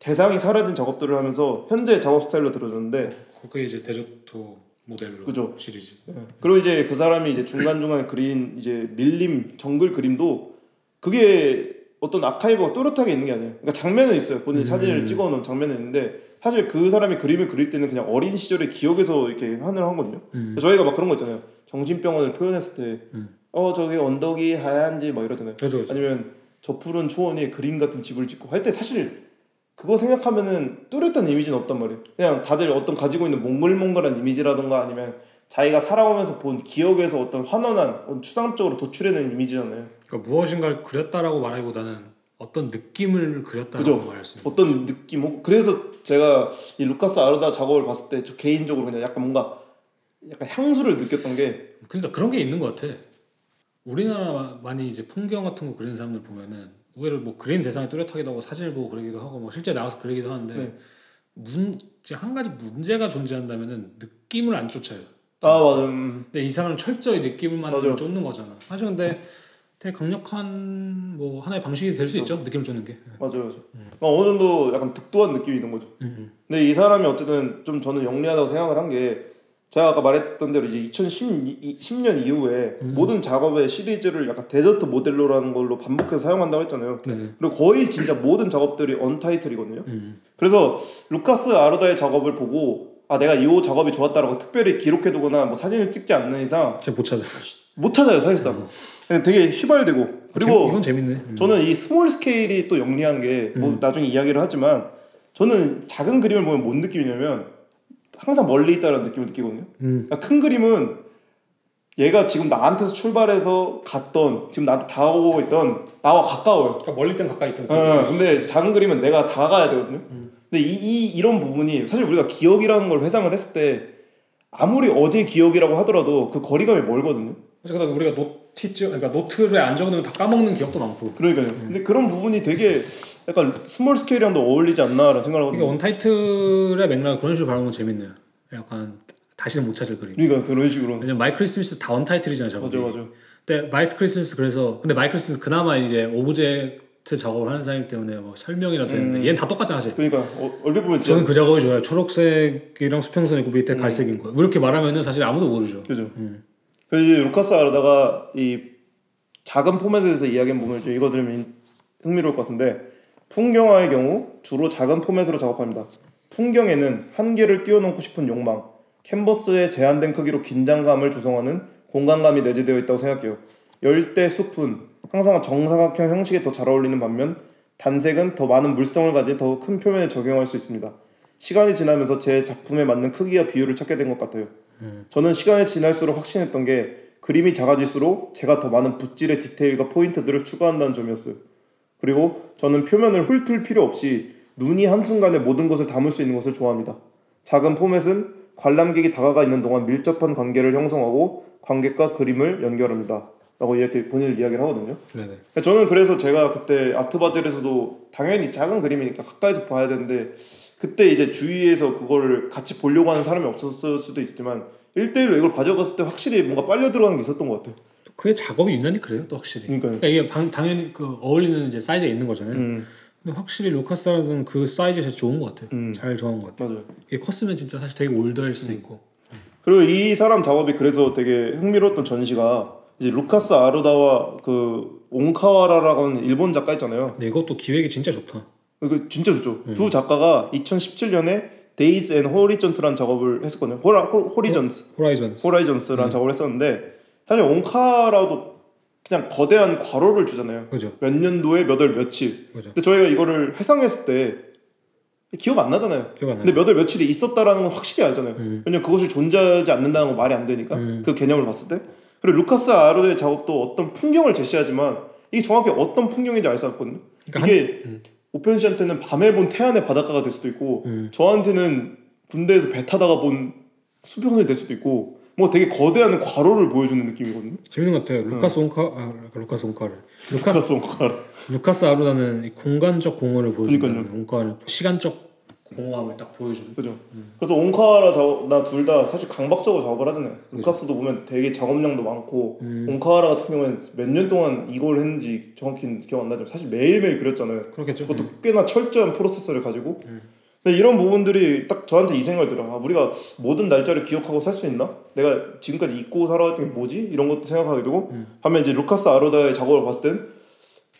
대상이 사라진 작업들을 하면서 현재 작업 스타일로 들어졌는데 그게 이제 데저토 모델로 그죠. 시리즈. 그리고 이제 그 사람이 이제 중간 중간 그린 이제 밀림 정글 그림도 그게 어떤 아카이브가 또렷하게 있는 게 아니에요. 그러니까 장면은 있어요. 본인이 음. 사진을 찍어놓은 장면은 있는데 사실 그 사람이 그림을 그릴 때는 그냥 어린 시절의 기억에서 이렇게 하늘 하거든요. 음. 저희가 막 그런 거 있잖아요. 정신병원을 표현했을 때, 음. 어 저기 언덕이 하얀지 막 이러잖아요. 그죠. 그죠. 아니면 저 푸른 초원이 그림 같은 집을 짓고 할 때 사실 그거 생각하면은 뚜렷한 이미지는 없단 말이에요. 그냥 다들 어떤 가지고 있는 몽글몽글한 이미지라던가 아니면 자기가 살아오면서 본 기억에서 어떤 환원한 추상적으로 도출해낸 이미지잖아요. 그러니까 무엇인가를 그렸다라고 말하기보다는 어떤 느낌을 그렸다라고 그죠. 말할 수 있는. 어떤 느낌, 뭐 그래서 제가 이 루카스 아르다 작업을 봤을 때 저 개인적으로 그냥 약간 뭔가 약간 향수를 느꼈던 게 그러니까 그런 게 있는 것 같아. 우리나라 많이 이제 풍경 같은 거 그리는 사람들 보면은 의외로 뭐 그림 대상이 뚜렷하기도 하고 사진을 보고 그리기도 하고 뭐 실제 나와서 그리기도 하는데 네. 문, 이제 한 가지 문제가 존재한다면은 느낌을 안 쫓아요. 아 맞아, 음, 근데 이 사람은 철저히 느낌을만 맞아. 쫓는 거잖아. 사실 근데 되게 강력한 뭐 하나의 방식이 될 수 있죠. 느낌을 쫓는 게. 맞아, 맞아. 그러니까 어느 정도 약간 득도한 느낌이 있는 거죠. 음, 근데 이 사람이 어쨌든 좀 저는 영리하다고 생각을 한 게 제가 아까 말했던 대로 이제 2010년 이후에 음. 모든 작업의 시리즈를 약간 데저트 모델로라는 걸로 반복해서 사용한다고 했잖아요. 네. 그리고 거의 진짜 모든 작업들이 언타이틀이거든요. 음, 그래서 루카스 아루다의 작업을 보고 아 내가 이 작업이 좋았다라고 특별히 기록해두거나 뭐 사진을 찍지 않는 이상 제가 못 찾아. 못 찾아요 사실상. 그냥 되게 휘발되고 재- 그리고 이건 재밌네. 음. 저는 이 small scale이 또 영리한 게뭐 음. 나중에 이야기를 하지만 저는 작은 그림을 보면 뭔 느낌이냐면 항상 멀리 있다는 느낌을 느끼거든요. 음, 그러니까 큰 그림은 얘가 지금 나한테서 출발해서 갔던 지금 나한테 다가오고 있던 나와 가까워요. 그러니까 멀리 땐 가까이 있던. 어, 근데 작은 그림은 내가 다가가야 되거든요. 음. 근데 이, 이 이런 부분이 사실 우리가 기억이라는 걸 회상을 했을 때 아무리 어제 기억이라고 하더라도 그 거리감이 멀거든요. 그러다 우리가 notes 그러니까 노트를 안 적어놓으면 다 까먹는 기억도 많고. 그러니까요. 근데 그런 부분이 되게 약간 small scale이랑도 어울리지 않나라는 생각을 이게 하거든요. Untitled의 맥락을 그런 식으로 바라보는 건 재밌네요. 약간 다시는 못 찾을 그림. 그러니까 그런 식으로. 왜냐면 마이클 스미스 다 Untitled잖아요. 맞아 맞아. 근데 마이클 스미스 그래서 근데 마이클 스미스 그나마 이제 object 작업을 하는 사람이기 때문에 뭐 설명이라 되는데 음. 얘는 다 똑같잖아 사실. 그러니까 어, 얼핏 보면 저는 그 작업이 좋아요. 초록색이랑 수평선 있고 밑에 음. 갈색인 거. 이렇게 말하면은 사실 아무도 모르죠. 그죠. 음. 그래서 루카스 아르다가 이 작은 포맷에 대해서 이야기한 부분을 좀 읽어드리면 흥미로울 것 같은데 풍경화의 경우 주로 작은 포맷으로 작업합니다. 풍경에는 한계를 뛰어넘고 싶은 욕망, 캔버스의 제한된 크기로 긴장감을 조성하는 공간감이 내재되어 있다고 생각해요. 열대 숲은 항상 정사각형 형식에 더 잘 어울리는 반면 단색은 더 많은 물성을 가진 더 큰 표면에 적용할 수 있습니다. 시간이 지나면서 제 작품에 맞는 크기와 비율을 찾게 된 것 같아요. 저는 시간이 지날수록 확신했던 게 그림이 작아질수록 제가 더 많은 붓질의 디테일과 포인트들을 추가한다는 점이었어요. 그리고 저는 표면을 훑을 필요 없이 눈이 한순간에 모든 것을 담을 수 있는 것을 좋아합니다. 작은 포맷은 관람객이 다가가 있는 동안 밀접한 관계를 형성하고 관객과 그림을 연결합니다. 라고 이렇게 본인을 이야기를 하거든요. 네네. 그러니까 저는 그래서 제가 그때 아트바젤에서도 당연히 작은 그림이니까 가까이서 봐야 되는데 그때 이제 주위에서 그거를 같이 보려고 하는 사람이 없었을 수도 있지만 1대1로 이걸 가져갔을 때 확실히 뭔가 빨려 들어가는 게 있었던 것 같아요. 그게 작업이 유난히 그래요, 또 확실히. 그러니까요. 그러니까 이게 방, 당연히 그 어울리는 이제 사이즈가 있는 거잖아요. 음, 근데 확실히 루카스 아르도는 그 사이즈가 진짜 좋은 것 같아요. 음. 잘 정한 것 같아요. 맞아요. 이게 컸으면 진짜 사실 되게 올드할 음. 수도 있고. 그리고 이 사람 작업이 그래서 되게 흥미로웠던 전시가 이제 루카스 아르다와 그 옹카와라라고 하는 일본 작가 있잖아요. 근데 이것도 기획이 진짜 좋다. 그 진짜 좋죠. 두 작가가 2017년에 Days and Horizons라는 작업을 했었거든요. 호라, 호, 호리전스, 호라이전스. 호라이전스라는 작업을 했었는데 사실 옹카라도 그냥 거대한 괄호를 주잖아요. 그죠. 몇 년도에 몇 월 며칠. 그죠. 근데 저희가 이거를 회상했을 때 기억 안 나잖아요. 기억 안. 근데 몇 월 며칠이 있었다라는 건 확실히 알잖아요. 음. 왜냐면 그것이 존재하지 않는다는 건 말이 안 되니까 음. 그 개념을 봤을 때 그리고 루카스 아루다의 작업도 어떤 풍경을 제시하지만 이게 정확히 어떤 풍경인지 알 수 없거든요. 그러니까 이게 음. 오펜 씨한테는 밤에 본 태안의 바닷가가 될 수도 있고 음. 저한테는 군대에서 배 타다가 본 수평선이 될 수도 있고 뭐 되게 거대한 괄호를 보여주는 느낌이거든요. 재밌는 것 같아요. 루카스 온카, 아, 루카스 온카를. 루카스 루카스 옹카 루카스 아루다는 이 공간적 공허를 보여준다. 온카는 시간적 공허함을 딱 보여주는. 그죠. 그래서 옹카라 작업 나 둘 다 사실 강박적으로 작업을 하잖아요. 루카스도 보면 되게 작업량도 많고 음. 옹카라 같은 경우에는 몇 년 동안 이걸 했는지 정확히 기억 안 나지만 사실 매일매일 그렸잖아요. 그렇겠죠. 그것도 꽤나 철저한 프로세서를 가지고. 근데 이런 부분들이 딱 저한테 이 생각이 들어요. 아, 우리가 모든 날짜를 기억하고 살 수 있나? 내가 지금까지 잊고 살아왔던 게 뭐지? 이런 것도 생각하게 되고. 반면 이제 루카스 아로다의 작업을 봤을 땐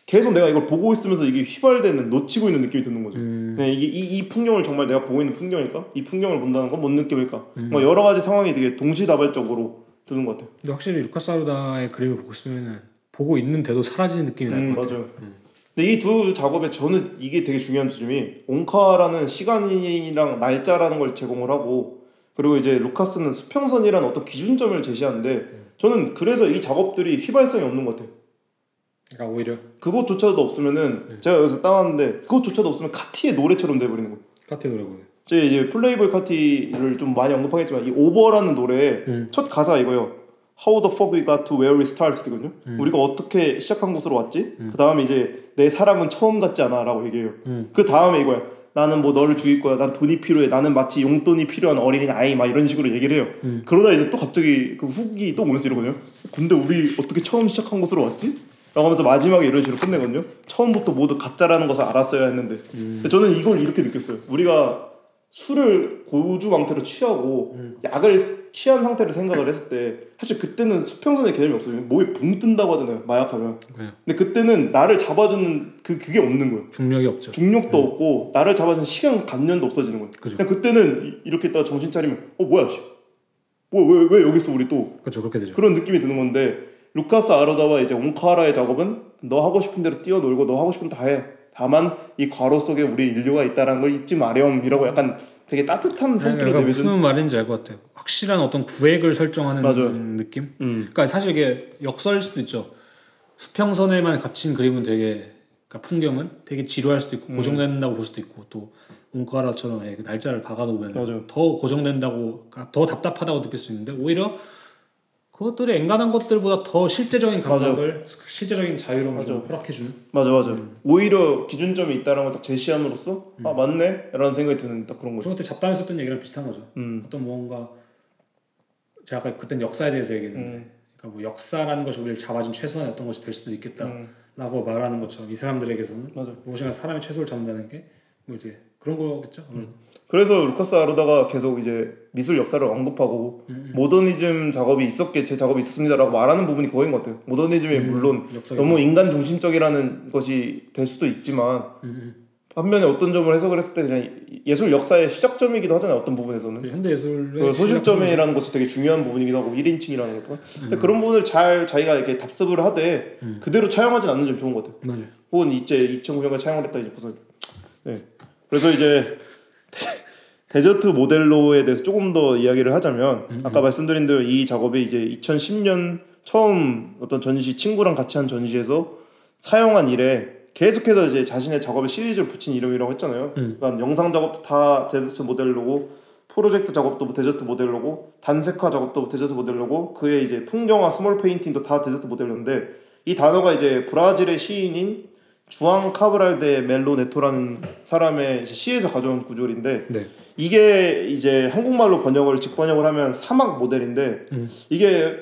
계속 내가 이걸 보고 있으면서 이게 휘발되는 놓치고 있는 느낌이 드는 거죠. 음. 네, 이게 이, 이 풍경을 정말 내가 보고 있는 풍경일까? 이 풍경을 본다는 건 뭔 느낌일까? 음. 뭐 여러 가지 상황이 되게 동시다발적으로 드는 것 같아요. 근데 확실히 루카스 아루다의 그림을 보고 있으면 보고 있는데도 사라지는 느낌이 날 음, 것 같아요. 맞아요. 근데 이 두 작업에 저는 이게 되게 중요한 지점이 옹카라는 시간이랑 날짜라는 걸 제공을 하고 그리고 이제 루카스는 수평선이라는 어떤 기준점을 제시하는데 저는 그래서 이 작업들이 휘발성이 없는 것 같아요. 그러니까 오히려 그것조차도 없으면은 제가 여기서 따왔는데 그것조차도 없으면 카티의 노래처럼 돼버리는 거예요. 카테고리고요. 제 이제 플레이보이 카티를 좀 많이 언급하겠지만 이 Over라는 노래의 음. 첫 가사 이거요. How the fuck we got to where we started거든요. 음. 우리가 어떻게 시작한 곳으로 왔지? 그 다음에 이제 내 사랑은 처음 같지 않아라고 얘기해요. 음. 그 다음에 이거야. 나는 뭐 너를 죽일 거야. 난 돈이 필요해. 나는 마치 용돈이 필요한 어린이 아이 막 이런 식으로 얘기를 해요. 음. 그러다 이제 또 갑자기 그 hook이 또 오면서 이러거든요. 근데 우리 어떻게 처음 시작한 곳으로 왔지? 라고 하면서 마지막에 이런 식으로 끝내거든요. 처음부터 모두 가짜라는 것을 알았어야 했는데. 음. 근데 저는 이걸 이렇게 느꼈어요. 우리가 술을 고주망태로 취하고 음. 약을 취한 상태로 생각을 했을 때 사실 그때는 수평선의 개념이 없어요. 몸이 붕 뜬다고 하잖아요. 마약하면. 네. 근데 그때는 나를 잡아주는 그 그게 없는 거예요. 중력이 없죠. 중력도 없고 나를 잡아주는 시간 감면도 없어지는 거예요. 그죠. 그냥 그때는 이- 이렇게 있다가 정신 차리면 어 뭐야 씨. 뭐왜 왜 여기 있어 우리 또 그렇죠. 그렇게 되죠. 그런 느낌이 드는 건데 루카스 아로다와 이제 옹카라의 작업은 너 하고 싶은 대로 뛰어놀고 너 하고 싶은 거다 해. 다만 이 괄호 속에 우리 인류가 있다라는 걸 잊지 마렴이라고 약간 되게 따뜻한 손길을 그러니까 내밀는 무슨 말인지 알 것 같아요. 확실한 어떤 구획을 설정하는 맞아요. 느낌. 음. 그러니까 사실 이게 역설일 수도 있죠. 수평선에만 갇힌 그림은 되게 그러니까 풍경은 되게 지루할 수도 음. 있고 고정된다고 볼 수도 있고 또 옹카라처럼 예, 그 날짜를 박아놓으면 맞아요. 더 고정된다고 그러니까 더 답답하다고 느낄 수 있는데 오히려 그것들이 엔간한 것들보다 더 실제적인 감각을 실제적인 자유로움을 좀 허락해주는 맞아 맞아. 오히려 기준점이 있다는 걸딱 제시함으로써 아 맞네 라는 생각이 드는 딱 그런 거죠. 저 그때 잡담에서 했던 얘기랑 비슷한 거죠. 음. 어떤 뭔가 제가 아까 그땐 역사에 대해서 얘기했는데 음. 그러니까 뭐 역사라는 것이 우리를 잡아준 최소한의 어떤 것이 될 수도 있겠다라고 말하는 것처럼 이 사람들에게서는 음. 맞아. 무엇인가 사람의 최소를 잡는다는 게 뭐 이제 그런 거겠죠. 음. 그래서 루카스 아로다가 계속 이제 미술 역사를 언급하고 모더니즘 작업이 있었게 제 작업이 있었습니다라고 말하는 부분이 그거인 것 같아요. 모더니즘이 물론 역사가 너무 인간 중심적이라는 것이 될 수도 있지만 음, 반면에 어떤 점을 해석을 했을 때 그냥 예술 역사의 시작점이기도 하잖아요. 어떤 부분에서는. 그 현대 예술의 그 소실점이라는 것이 되게 중요한 부분이기도 하고 1인칭이라는 것도. 근데 그런 부분을 잘 자기가 이렇게 답습을 하되 그대로 차용하진 않는 점이 좋은 것 같아요. 맞아요. 혹은 이제 2009년까지 차용을 했다 이제 무슨 네. 그래서 이제 Deserto-Modelo에 대해서 조금 더 이야기를 하자면 아까 말씀드린 대로 이 작업이 이제 2010년 처음 어떤 전시 친구랑 같이 한 전시에서 사용한 일에 계속해서 이제 자신의 작업에 시리즈를 붙인 이름이라고 했잖아요. 음. 그러니까 영상 작업도 다 Deserto-Modelo고 프로젝트 작업도 Deserto-Modelo고 단색화 작업도 데저트 모델로고 그의 이제 풍경화 small painting도 다 Deserto-Modelo인데 이 단어가 이제 브라질의 시인인 주앙 카브랄데 멜로네토라는 사람의 시에서 가져온 구절인데 네. 이게 이제 한국말로 번역을 직번역을 하면 사막 모델인데 음. 이게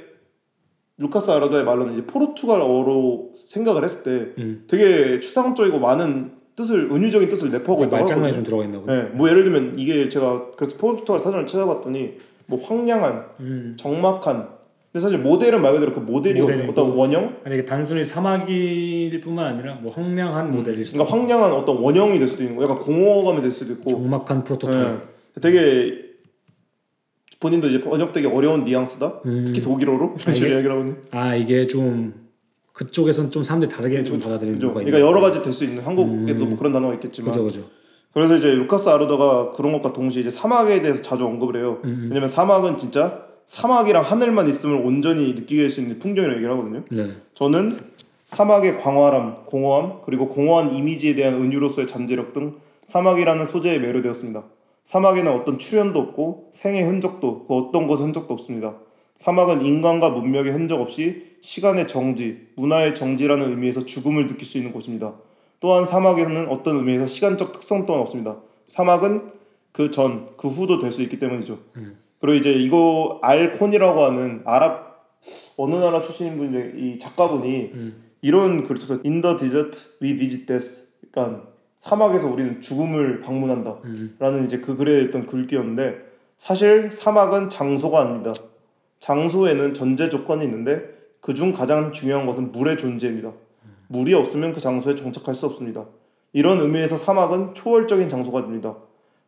루카스 아라도의 말로는 이제 포르투갈어로 생각을 했을 때 음. 되게 추상적이고 많은 뜻을 은유적인 뜻을 내포하고 있다고 말장난이 하거든요. 좀 들어가 있나 보네. 네, 뭐 예를 들면 이게 제가 그래서 포르투갈 사전을 찾아봤더니 뭐 황량한, 음. 적막한. 근데 사실 모델은 말 그대로 그 모델이 모델이고. 어떤 원형, 아니 이게 단순히 사막일 뿐만 아니라 뭐 황량한 모델일 수도 그러니까 황량한 어떤 원형이 될 수도 있는 거, 약간 공허감이 될 수도 있고. 정막한 프로토타입. 네, 되게 본인도 이제 번역되기 어려운 뉘앙스다. 음. 특히 독일어로 아, 이런 식으로 이게- 얘기를 하거든요. 아 이게 좀 그쪽에선 좀 사람들이 다르게 좀 받아들이는 그죠? 거가 그러니까 있는 여러 가지 될 수 있는 한국에도 음. 뭐 그런 단어가 있겠지만. 그죠 그죠. 그래서 이제 루카스 아르더가 그런 것과 동시에 이제 사막에 대해서 자주 언급을 해요. 음. 왜냐면 사막은 진짜 사막이랑 하늘만 있음을 온전히 느끼게 할수 있는 풍경이라고 얘기를 하거든요. 네. 저는 사막의 광활함, 공허함, 그리고 공허한 이미지에 대한 은유로서의 잠재력 등 사막이라는 소재에 매료되었습니다. 사막에는 어떤 출현도 없고 생의 흔적도 그 어떤 것의 흔적도 없습니다. 사막은 인간과 문명의 흔적 없이 시간의 정지, 문화의 정지라는 의미에서 죽음을 느낄 수 있는 곳입니다. 또한 사막에는 어떤 의미에서 시간적 특성 또한 없습니다. 사막은 그 전, 그 후도 될 수 있기 때문이죠. 음. 그리고 이제 이거 알콘이라고 하는 아랍 어느 나라 출신인 분이 이 작가분이 음. 이런 글을 써서 In the desert we visit death. 그러니까 사막에서 우리는 죽음을 방문한다. 음. 라는 이제 그 글에 있던 글귀였는데 사실 사막은 장소가 아닙니다. 장소에는 전제 조건이 있는데 그중 가장 중요한 것은 물의 존재입니다. 물이 없으면 그 장소에 정착할 수 없습니다. 이런 의미에서 사막은 초월적인 장소가 됩니다.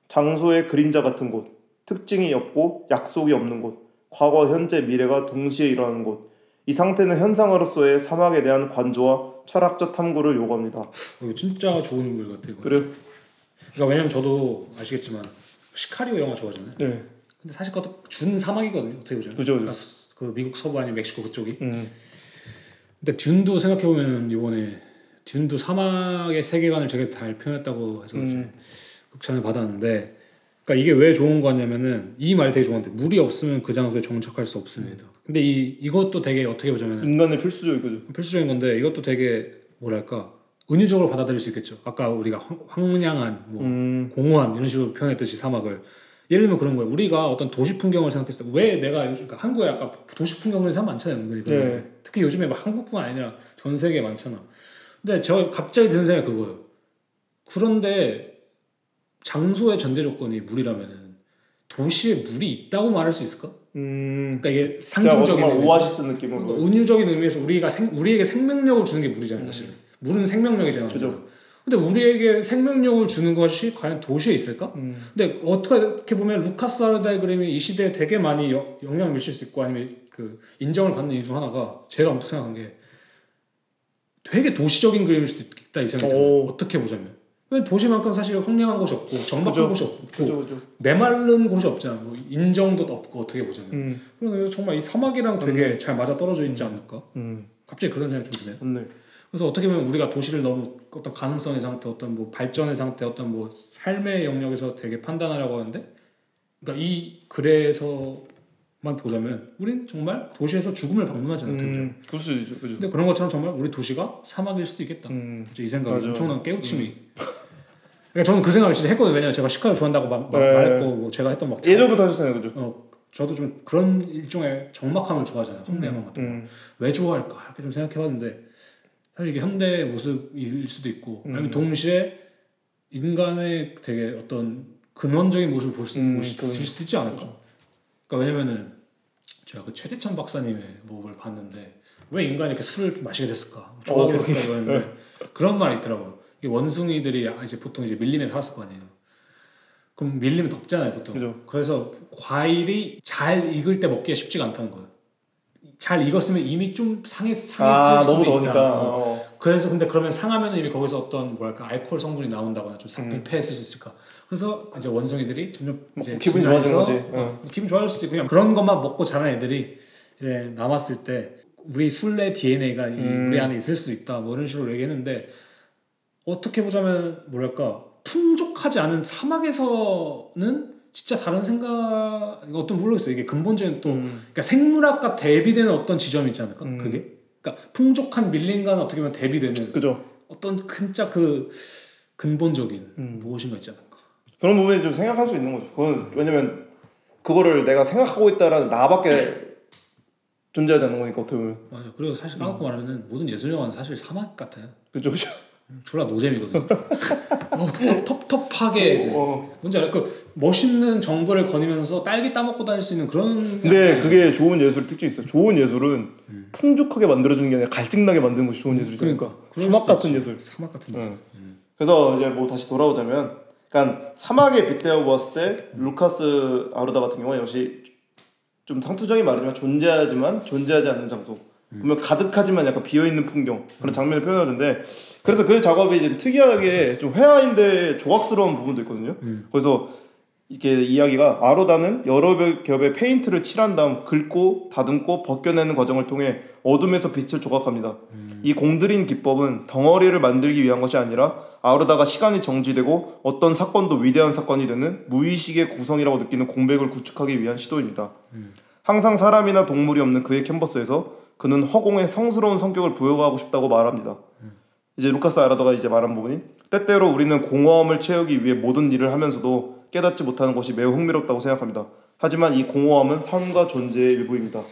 장소의 그림자 같은 곳, 특징이 없고 약속이 없는 곳, 과거, 현재, 미래가 동시에 일어나는 곳. 이 상태는 현상으로서의 사막에 대한 관조와 철학적 탐구를 요구합니다. 어, 이거 진짜 좋은 글 같아요. 그래? 그러니까 왜냐면 저도 아시겠지만 시카리오 영화 좋아하잖아요. 네. 근데 사실 그것도 준 사막이거든요. 어떻게 보자면. 그죠, 그죠. 그러니까 수- 그 미국 서부 아니면 멕시코 그쪽이. 음. 근데 듄도 생각해 보면 이번에 듄도 사막의 세계관을 되게 잘 표현했다고 해서 음. 극찬을 받았는데, 그러니까 이게 왜 좋은 거냐면은 이 말이 되게 좋은데 물이 없으면 그 장소에 정착할 수 없습니다. 근데 이 이것도 되게 어떻게 보자면 인간의 필수적인 거죠. 필수적인 건데 이것도 되게 뭐랄까 은유적으로 받아들일 수 있겠죠. 아까 우리가 황- 황량한 뭐 음. 공허한 이런 식으로 표현했듯이 사막을 예를 들면 그런 거예요. 우리가 어떤 도시 풍경을 생각했을 때 왜 내가 그러니까 한국에 아까 도시 풍경을 참 많잖아요. 은근히 네. 게. 특히 요즘에 막 한국뿐 아니라 전 세계에 많잖아. 근데 제가 갑자기 드는 생각이 그거예요. 그런데 장소의 전제 조건이 물이라면은 도시에 물이 있다고 말할 수 있을까? 음. 그러니까 이게 상징적인 의미에서 오아시스 느낌으로. 그러니까 은유적인 의미에서 우리가 생, 우리에게 생명력을 주는 게 물이잖아요, 사실. 물은 생명력이잖아요. 그죠. 근데 우리에게 생명력을 주는 것이 과연 도시에 있을까? 음. 근데 어떻게 보면 루카스 아르다이그램이 이 시대에 되게 많이 여- 영향을 미칠 수 있고 아니면 그 인정을 받는 이유 중 하나가 제가 언뜻 생각한 게 되게 도시적인 그림일 수도 있다 이 생각이 들어요. 오. 어떻게 보자면. 왜 도시만큼 사실 황량한 곳이 없고 정막한. 곳이 없고 그죠 그죠. 메마른 곳이 없잖아. 뭐 인정도 없고 어떻게 보자면. 음. 그래서 정말 이 사막이랑 되게 잘 맞아 떨어져 있지 않을까? 음. 갑자기 그런 생각이 좀 드네요. 맞네. 그래서 어떻게 보면 우리가 도시를 너무 어떤 가능성의 상태, 어떤 뭐 발전의 상태, 어떤 뭐 삶의 영역에서 되게 판단하려고 하는데, 그러니까 이 글에서만 보자면, 우린 정말 도시에서 죽음을 방문하잖아요. 음. 그럴 수 있죠. 그죠. 근데 그런 것처럼 정말 우리 도시가 사막일 수도 있겠다. 음. 이제 이 생각이. 엄청난 깨우침이. 그러니까 저는 그 생각을 진짜 했거든요. 왜냐면 제가 시카를 좋아한다고 막, 막 네. 말했고, 뭐 제가 했던 막 예전부터 하셨잖아요. 그죠. 어, 저도 좀 그런 일종의 정막함을 좋아하잖아요. 황량함 같은 거. 음. 왜 좋아할까 이렇게 좀 생각해봤는데 사실 이게 현대의 모습일 수도 있고 음. 아니면 동시에 인간의 되게 어떤 근원적인 모습을 볼 수 음, 있을 수도 있지 않을까 그러니까 왜냐면은 제가 그 최대찬 박사님의 뭐를 봤는데 왜 인간이 이렇게 술을 마시게 됐을까 좋아하게 어, 됐을까 이랬는데 그런 말이 있더라고요 이 원숭이들이 아, 이제 보통 이제 밀림에 살았을 거 아니에요 그럼 밀림이 덥잖아요 보통 그죠. 그래서 과일이 잘 익을 때 먹기가 쉽지가 않다는 거예요. 잘 익었으면 이미 좀 상했 상했을 아 수도 너무 있다. 더우니까. 어. 어. 그래서 근데 그러면 상하면 이미 거기서 어떤 뭐랄까 알코올 성분이 나온다거나 좀 사- 음. 부패했을 수 있을까. 그래서 이제 원숭이들이 점점 이제 기분이 좋아지는 거지. 어, 기분 좋아질 수도 있고 그냥 그런 것만 먹고 자란 애들이 이제 남았을 때 우리 술래 DNA가 음. 우리 안에 있을 수 있다. 뭐 이런 식으로 얘기했는데 어떻게 보자면 뭐랄까 풍족하지 않은 사막에서는 진짜 다른 생각 어떤 모르겠어요. 이게 근본적인 또 음. 그러니까 생물학과 대비되는 어떤 지점이 있지 않을까? 음. 그게 그러니까 풍족한 밀림과는 어떻게 보면 대비되는 그죠. 어떤 진짜 그 근본적인 음. 무엇인가 있지 않을까? 그런 부분에 좀 생각할 수 있는 거죠. 그건 왜냐면 그거를 내가 생각하고 있다라는 나밖에 존재하지 않는 거니까 어떻게 보면 맞아. 그리고 사실 까놓고 말하면은 모든 예술 영화는 사실 사막 같아요. 그죠 그죠. 졸라 노잼이거든요. 어, 텁텁, 텁텁하게 이제 어. 뭔지 알아? 그 멋있는 정글을 거니면서 딸기 따먹고 다닐 수 있는 그런. 근데 그게 좋은 예술 특징이 있어요. 좋은 예술은 음. 풍족하게 만들어주는 게 아니라 갈증나게 만드는 것이 좋은 예술이죠. 그러니까 사막 같은 있지. 예술. 사막 같은 예술. 응. 그래서 이제 뭐 다시 돌아오자면, 그러니까 사막에 빗대어 보았을 때 루카스 아르다 같은 경우는 역시 좀 상투적인 말이지만 존재하지만 존재하지 않는 장소. 보면 가득하지만 약간 비어 있는 풍경 그런 장면을 표현하는데 그래서 그 작업이 좀 특이하게 좀 회화인데 조각스러운 부분도 있거든요. 음. 그래서 이게 이야기가 아로다는 여러 겹의 페인트를 칠한 다음 긁고 다듬고 벗겨내는 과정을 통해 어둠에서 빛을 조각합니다. 이 공들인 기법은 덩어리를 만들기 위한 것이 아니라 아로다가 시간이 정지되고 어떤 사건도 위대한 사건이 되는 무의식의 구성이라고 느끼는 공백을 구축하기 위한 시도입니다. 항상 사람이나 동물이 없는 그의 캔버스에서 그는 허공에 성스러운 성격을 부여하고 싶다고 말합니다. 이제 루카스 아루다가 이제 말한 부분이 때때로 우리는 공허함을 채우기 위해 모든 일을 하면서도 깨닫지 못하는 것이 매우 흥미롭다고 생각합니다. 하지만 이 공허함은 삶과 존재의 일부입니다.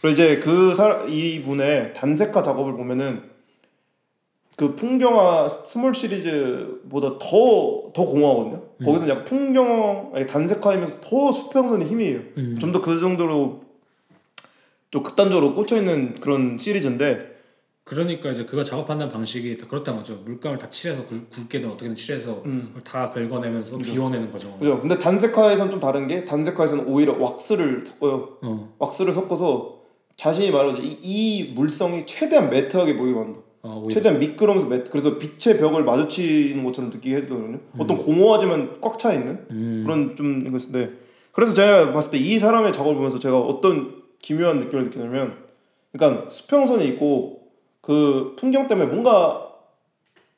그리고 이제 그 사, 이분의 단색화 작업을 보면은 그 풍경화 small 시리즈보다 더 더 공허하거든요. 거기서 약간 풍경 아니 단색화이면서 더 수평선의 힘이에요. 음. 좀더 그 정도로 좀 극단적으로 꽂혀 있는 그런 시리즈인데 그러니까 이제 그가 작업한다는 방식이 다 그렇다는 거죠. 물감을 다 칠해서 굵, 굵게든 어떻게든 칠해서 음. 다 긁어내면서 비워내는 과정. 그죠? 근데 단색화에선 좀 다른 게 단색화에서는 오히려 왁스를 섞어요. 어, 왁스를 섞어서 자신이 말하는 이, 이 물성이 최대한 매트하게 보이게 만든다. 어 오히려. 최대한 미끄러면서 매트. 그래서 빛의 벽을 마주치는 것처럼 느끼게 해주거든요. 어떤 공허하지만 꽉 차 있는 음. 그런 좀 이것인데 그래서 제가 봤을 때 이 사람의 작업을 보면서 제가 어떤 기묘한 느낌을 느끼냐면 그러니까 수평선이 있고 그 풍경 때문에 뭔가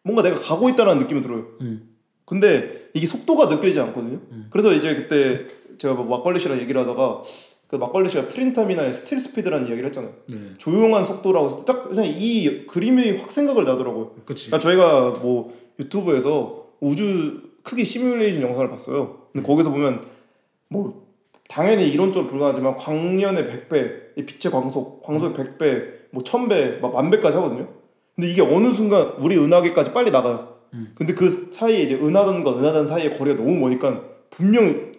뭔가 내가 가고 있다는 느낌이 들어요. 음. 근데 이게 속도가 느껴지지 않거든요. 음. 그래서 이제 그때 제가 뭐 막걸리 씨랑 얘기를 하다가 그 막걸리 씨가 트린 T. 민하의 still speed라는 이야기를 했잖아요. 네. 조용한 속도라고 해서 딱 그냥 이 그림이 확 생각을 나더라고요. 그렇지. 그러니까 저희가 뭐 유튜브에서 우주 크기 시뮬레이션 영상을 봤어요. 근데 거기서 보면 뭐 당연히 이론적으로 불가하지만 광년의 100배, 이 빛의 광속, 광속의 100배, 뭐 1000배, 막 만배까지 하거든요. 근데 이게 어느 순간 우리 은하계까지 빨리 나가요. 음. 근데 그 사이에 이제 은하단과 은하단 사이의 거리가 너무 머니까 분명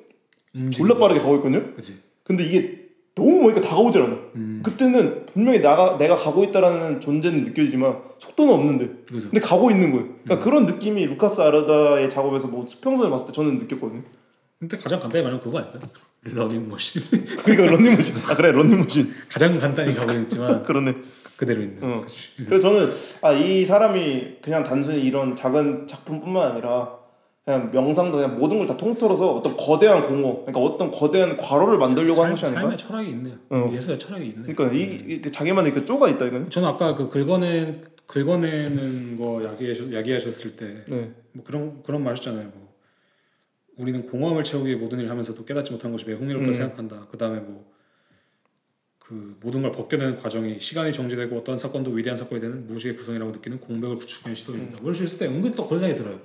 음. 졸라 빠르게 가고 있거든요. 그렇지. 근데 이게 너무 머니까 다가오질 않아. 음. 그때는 분명히 나가 내가 가고 있다라는 존재는 느껴지지만 속도는 없는데 그죠. 근데 가고 있는 거예요. 그러니까 그런 느낌이 루카스 아르다의 작업에서 뭐 수평선을 봤을 때 저는 느꼈거든요. 근데 가장 간단히 말하면 그거 아닐까요? 러닝머신. 그러니까 런닝머신. 아 그래 런닝머신. 가장 간단히 가고 있지만 그러네. 그대로 있는. 어. 그치. 그래서 저는 아 이 사람이 그냥 단순히 이런 작은 작품뿐만 아니라 그냥 명상도 그냥 모든 걸 다 통틀어서 어떤 거대한 공허, 그러니까 어떤 거대한 과로를 만들려고 하는 것이 삶- 아닌가? 삶의 철학이 있네요. 어. 예술의 철학이 있네. 그러니까 이, 이 자기만의 그 쪼가 있다 이거는. 저는 아까 그 긁어내 긁어내는 거 야기하셨, 야기하셨을 때뭐 네. 그런 그런 말이잖아요. 뭐 우리는 공허함을 채우기 위해 모든 일을 하면서도 깨닫지 못한 것이 매우 흥미롭다고 음. 생각한다. 그 다음에 뭐 그 모든 걸 벗겨내는 과정이 시간이 정지되고 어떤 사건도 위대한 사건이 되는 무의식의 구성이라고 느끼는 공백을 구축하는 시도입니다. 뭐 이럴 수 있을 때 은근히 또 그런 생각이 들어요.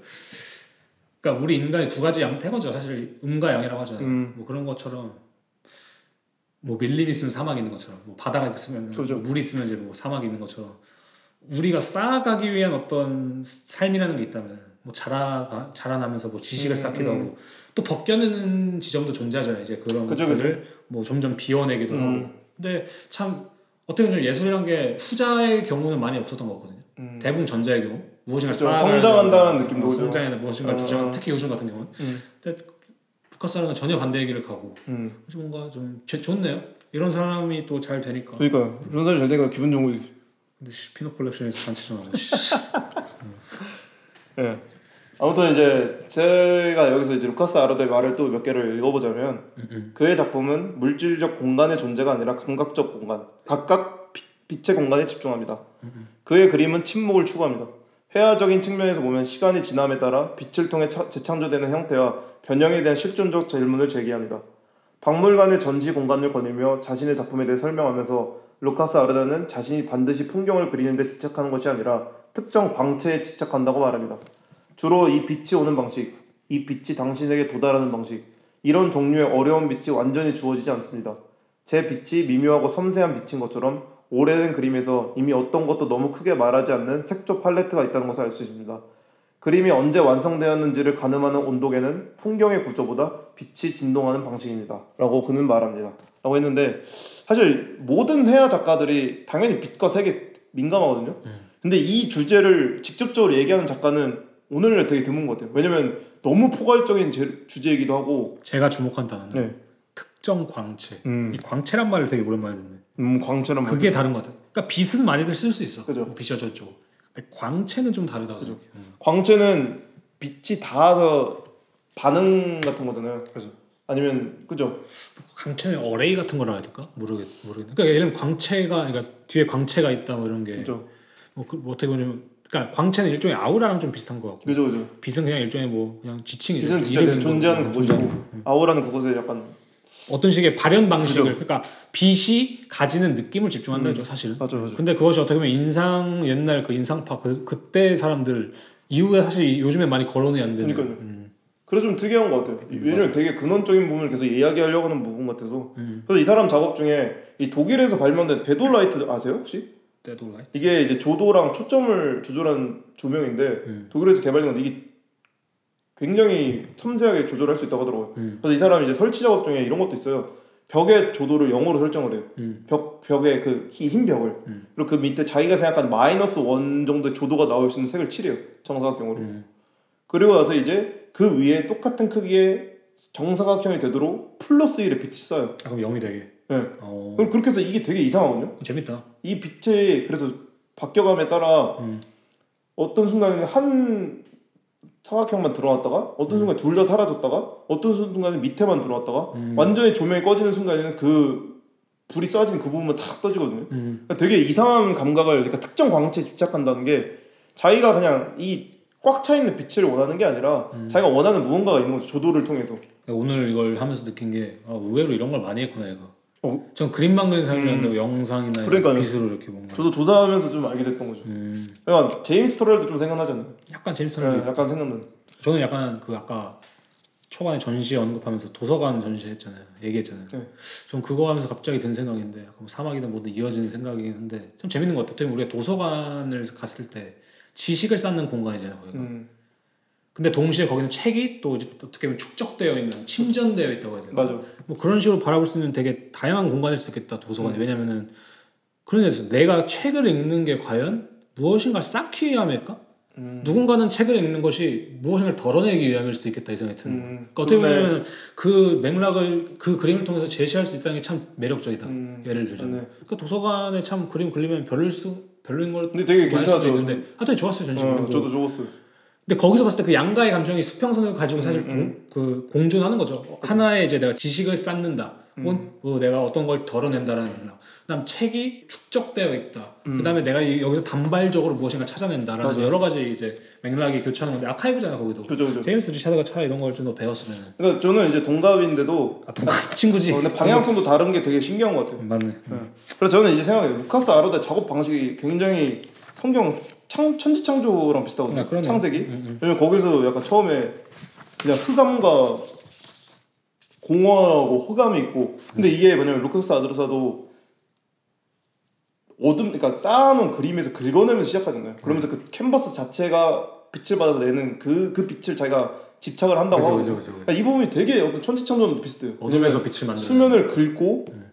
그러니까 우리 인간이 두 가지 양 태거죠. 사실 음과 양이라고 하잖아요. 음. 뭐 그런 것처럼 뭐 밀림 있으면 사막이 있는 것처럼 뭐 바다가 있으면. 뭐 물이 있으면 이제 뭐 사막이 있는 것처럼 우리가 쌓아가기 위한 어떤 삶이라는 게 있다면 뭐 자라가 자라나면서 뭐 지식을 음, 쌓기도 음. 하고 또 벗겨내는 지점도 존재하잖아요. 이제 그런 그죠, 것들을 뭐 점점 비워내기도 음. 하고. 근데 참 어떻게 보면 예술이란 게 후자의 경우는 많이 없었던 거거든요. 음. 대부분 전자의 경우 무엇인가. 쌓아가는 성장한다는 거, 느낌도 어. 성장이나 무엇인가 어. 주장 특히 요즘 같은 경우는 음. 루카스는 전혀 반대의 길을 가고 음. 뭔가 좀 제- 좋네요. 이런 사람이 또 잘 되니까. 그러니까 이런 사람이 잘 되니까 기분 좋은 거지. 근데 씨, 피넛 컬렉션에서 단체전 하고 씨. 예. 아무튼 이제 제가 여기서 이제 루카스 아르도의 말을 또 몇 개를 읽어보자면 음, 그의 작품은 물질적 공간의 존재가 아니라 감각적 공간, 각각 비- 빛의 공간에 집중합니다. 그의 그림은 침묵을 추구합니다. 회화적인 측면에서 보면 시간이 지남에 따라 빛을 통해 차- 재창조되는 형태와 변형에 대한 실존적 질문을 제기합니다. 박물관의 전시 공간을 거닐며 자신의 작품에 대해 설명하면서 루카스 아르다는 자신이 반드시 풍경을 그리는 데 집착하는 것이 아니라 특정 광채에 집착한다고 말합니다. 주로 이 빛이 오는 방식, 이 빛이 당신에게 도달하는 방식, 이런 종류의 어려운 빛이 완전히 주어지지 않습니다. 제 빛이 미묘하고 섬세한 빛인 것처럼 오래된 그림에서 이미 어떤 것도 너무 크게 말하지 않는 색조 팔레트가 있다는 것을 알 수 있습니다. 그림이 언제 완성되었는지를 가늠하는 온도계는 풍경의 구조보다 빛이 진동하는 방식입니다. 라고 그는 말합니다. 라고 했는데 사실 모든 회화 작가들이 당연히 빛과 색에 민감하거든요. 근데 이 주제를 직접적으로 얘기하는 작가는 오늘날 되게 드문 것 같아요. 왜냐면 너무 포괄적인 제- 주제이기도 하고 제가 주목한 단어는 네. 특정 광채. 음, 이 광채란 말을 되게 오랜만에 듣네. 음 광채란 말. 그게 다른 것 같아. 그러니까 빛은 많이들 쓸 수 있어. 그죠. 뭐 빛이 저쪽. 광채는 좀 다르다고 생각해. 음. 광채는 빛이 닿아서 반응 같은 거잖아요. 그죠. 아니면 그죠? 광채는 어레이 같은 거라 해야 될까? 모르겠 모르겠네. 그러니까 예를 들면 광채가 그러니까 뒤에 광채가 있다 뭐 이런 게 그죠? 뭐, 그, 뭐 어떻게 보면 그러니까 광채는 일종의 아우라랑 좀 비슷한 것 같고 그죠? 그죠? 빛은 그냥 일종의 뭐 그냥 지칭이죠. 빛은 진짜 그냥 존재하는. 그것이고 존재하는 거. 아우라는 그것에 약간 어떤 식의 발현 방식을 그죠. 그러니까 빛이 가지는 느낌을 집중한다는 거죠 사실은. 맞아 맞아. 근데 그것이 어떻게 보면 인상 옛날 그 인상파 그, 그때 사람들 이후에 사실 요즘에 많이 거론이 안 되는. 그러니까요. 음. 그래서 좀 특이한 것 같아요. 왜냐면 되게 근원적인 부분을 계속 이야기하려고 하는 부분 같아서. 음. 그래서 이 사람 작업 중에 이 독일에서 발명된 Dedolight 아세요 혹시? 라이. 이게 이제 조도랑 초점을 조절한 조명인데 음. 독일에서 개발된 건데 이게 굉장히 섬세하게 조절할 수 있다고 하더라고요. 음. 그래서 이 사람이 이제 설치 작업 중에 이런 것도 있어요. 벽의 조도를 0으로 설정을 해요. 음. 벽 벽의 그 흰 벽을 음. 그리고 그 밑에 자기가 생각한 마이너스 one 정도의 조도가 나올 수 있는 색을 칠해요. 정사각형으로. 음. 그리고 나서 이제 그 위에 똑같은 크기의 정사각형이 되도록 플러스 1의 빛을 써요. 아, 그럼 0이 되게. 네. 어. 그럼 그렇게 해서 이게 되게 이상하거든요. 재밌다. 이 빛이 그래서 바뀌어감에 따라 음. 어떤 순간에는 한 사각형만 들어왔다가 어떤 순간 둘다 사라졌다가 어떤 순간에 밑에만 들어왔다가 음. 완전히 조명이 꺼지는 순간에는 그 불이 쏴진 그 부분만 탁 떠지거든요. 음. 그러니까 되게 이상한 감각을 그러니까 특정 광채에 집착한다는 게 자기가 그냥 이 꽉 차 있는 빛을 원하는 게 아니라 음. 자기가 원하는 무언가가 있는 거죠. 조도를 통해서. 오늘 이걸 하면서 느낀 게 아, 의외로 이런 걸 많이 했구나 얘가. 어. 전 그림만 그리는 사람이 음. 한다고 영상이나 그러니까요. 빛으로 이렇게 뭔가. 저도 조사하면서 좀 알게 됐던 거죠. 음. 그러니까 제임스 토렐도 좀 생각나지 않나요? 약간 재밌었는데 네, 약간 생각나는. 저는 약간 그 아까 초반에 전시 언급하면서 도서관 전시 했잖아요. 얘기했잖아요. 네. 전 그거 하면서 갑자기 든 생각인데 약간 뭐 사막이든 뭐든 이어지는 생각이긴 한데 참 재밌는 것 같아요. 우리가 도서관을 갔을 때 지식을 쌓는 공간이잖아요. 거기가. 음, 근데 동시에 거기는 책이 또 어떻게 보면 축적되어 있는 침전되어 있다고 해야 되나? 맞아. 뭐 그런 식으로 바라볼 수 있는 되게 다양한 공간일 수 있겠다 도서관이 음. 왜냐면은 그런 데서 내가 책을 읽는 게 과연 무엇인가 쌓기 위함일까? 음, 누군가는 책을 읽는 것이 무엇인가를 덜어내기 위함일 수도 있겠다 이 생각이 드는 거예요. 음, 그러니까 어떻게 그러네. 보면 그 맥락을 그 그림을 통해서 제시할 수 있다는 게 참 매력적이다. 음, 예를 들자면. 네. 그러니까 도서관에 참 그림 그리면 별일 수 별로인 걸 근데 되게 괜찮았죠. 있는데 하여튼 좋았어요 전시 어, 저도 좋았어요. 근데 거기서 봤을 때 그 양가의 감정이 수평선을 가지고 사실 음, 공, 그 공존하는 거죠. 하나의 이제 내가 지식을 쌓는다. 음. 혹은 뭐 내가 어떤 걸 덜어낸다라는 맥락. 그다음 책이 축적되어 있다. 음. 그다음에 내가 이- 여기서 단발적으로 무엇인가 찾아낸다라는 맞아요. 여러 가지 이제 맥락이 교차하는 건데 아카이브잖아 거기도. 그죠 그죠. 제임스 리차드가 차 이런 걸 좀 더 배웠으면. 그러니까 저는 이제 동갑인데도 아 동갑 친구지. 어, 근데 방향성도 다른 게 되게 신기한 것 같아요. 맞네. 네. 그래서 저는 이제 생각해요. 루카스 아로다의 작업 방식이 굉장히 성경 창, 천지창조랑 비슷하거든요. 아. 창세기. 음, 음. 왜냐면 거기서 약간 처음에 그냥 흑암과 공허하고 흑암이 있고 근데 이게 뭐냐면 루카스 아드르사도 어둠 그러니까 쌓아놓은 그림에서 긁어내면서 시작하잖아요. 그러면서 그 캔버스 자체가 빛을 받아서 내는 그 그 빛을 자기가 집착을 한다고 그죠, 하거든요. 그죠, 그죠, 그죠. 그러니까 이 부분이 되게 어떤 천지창조랑 비슷해요. 어둠에서 빛을 만드는. 수면을 긁고 음.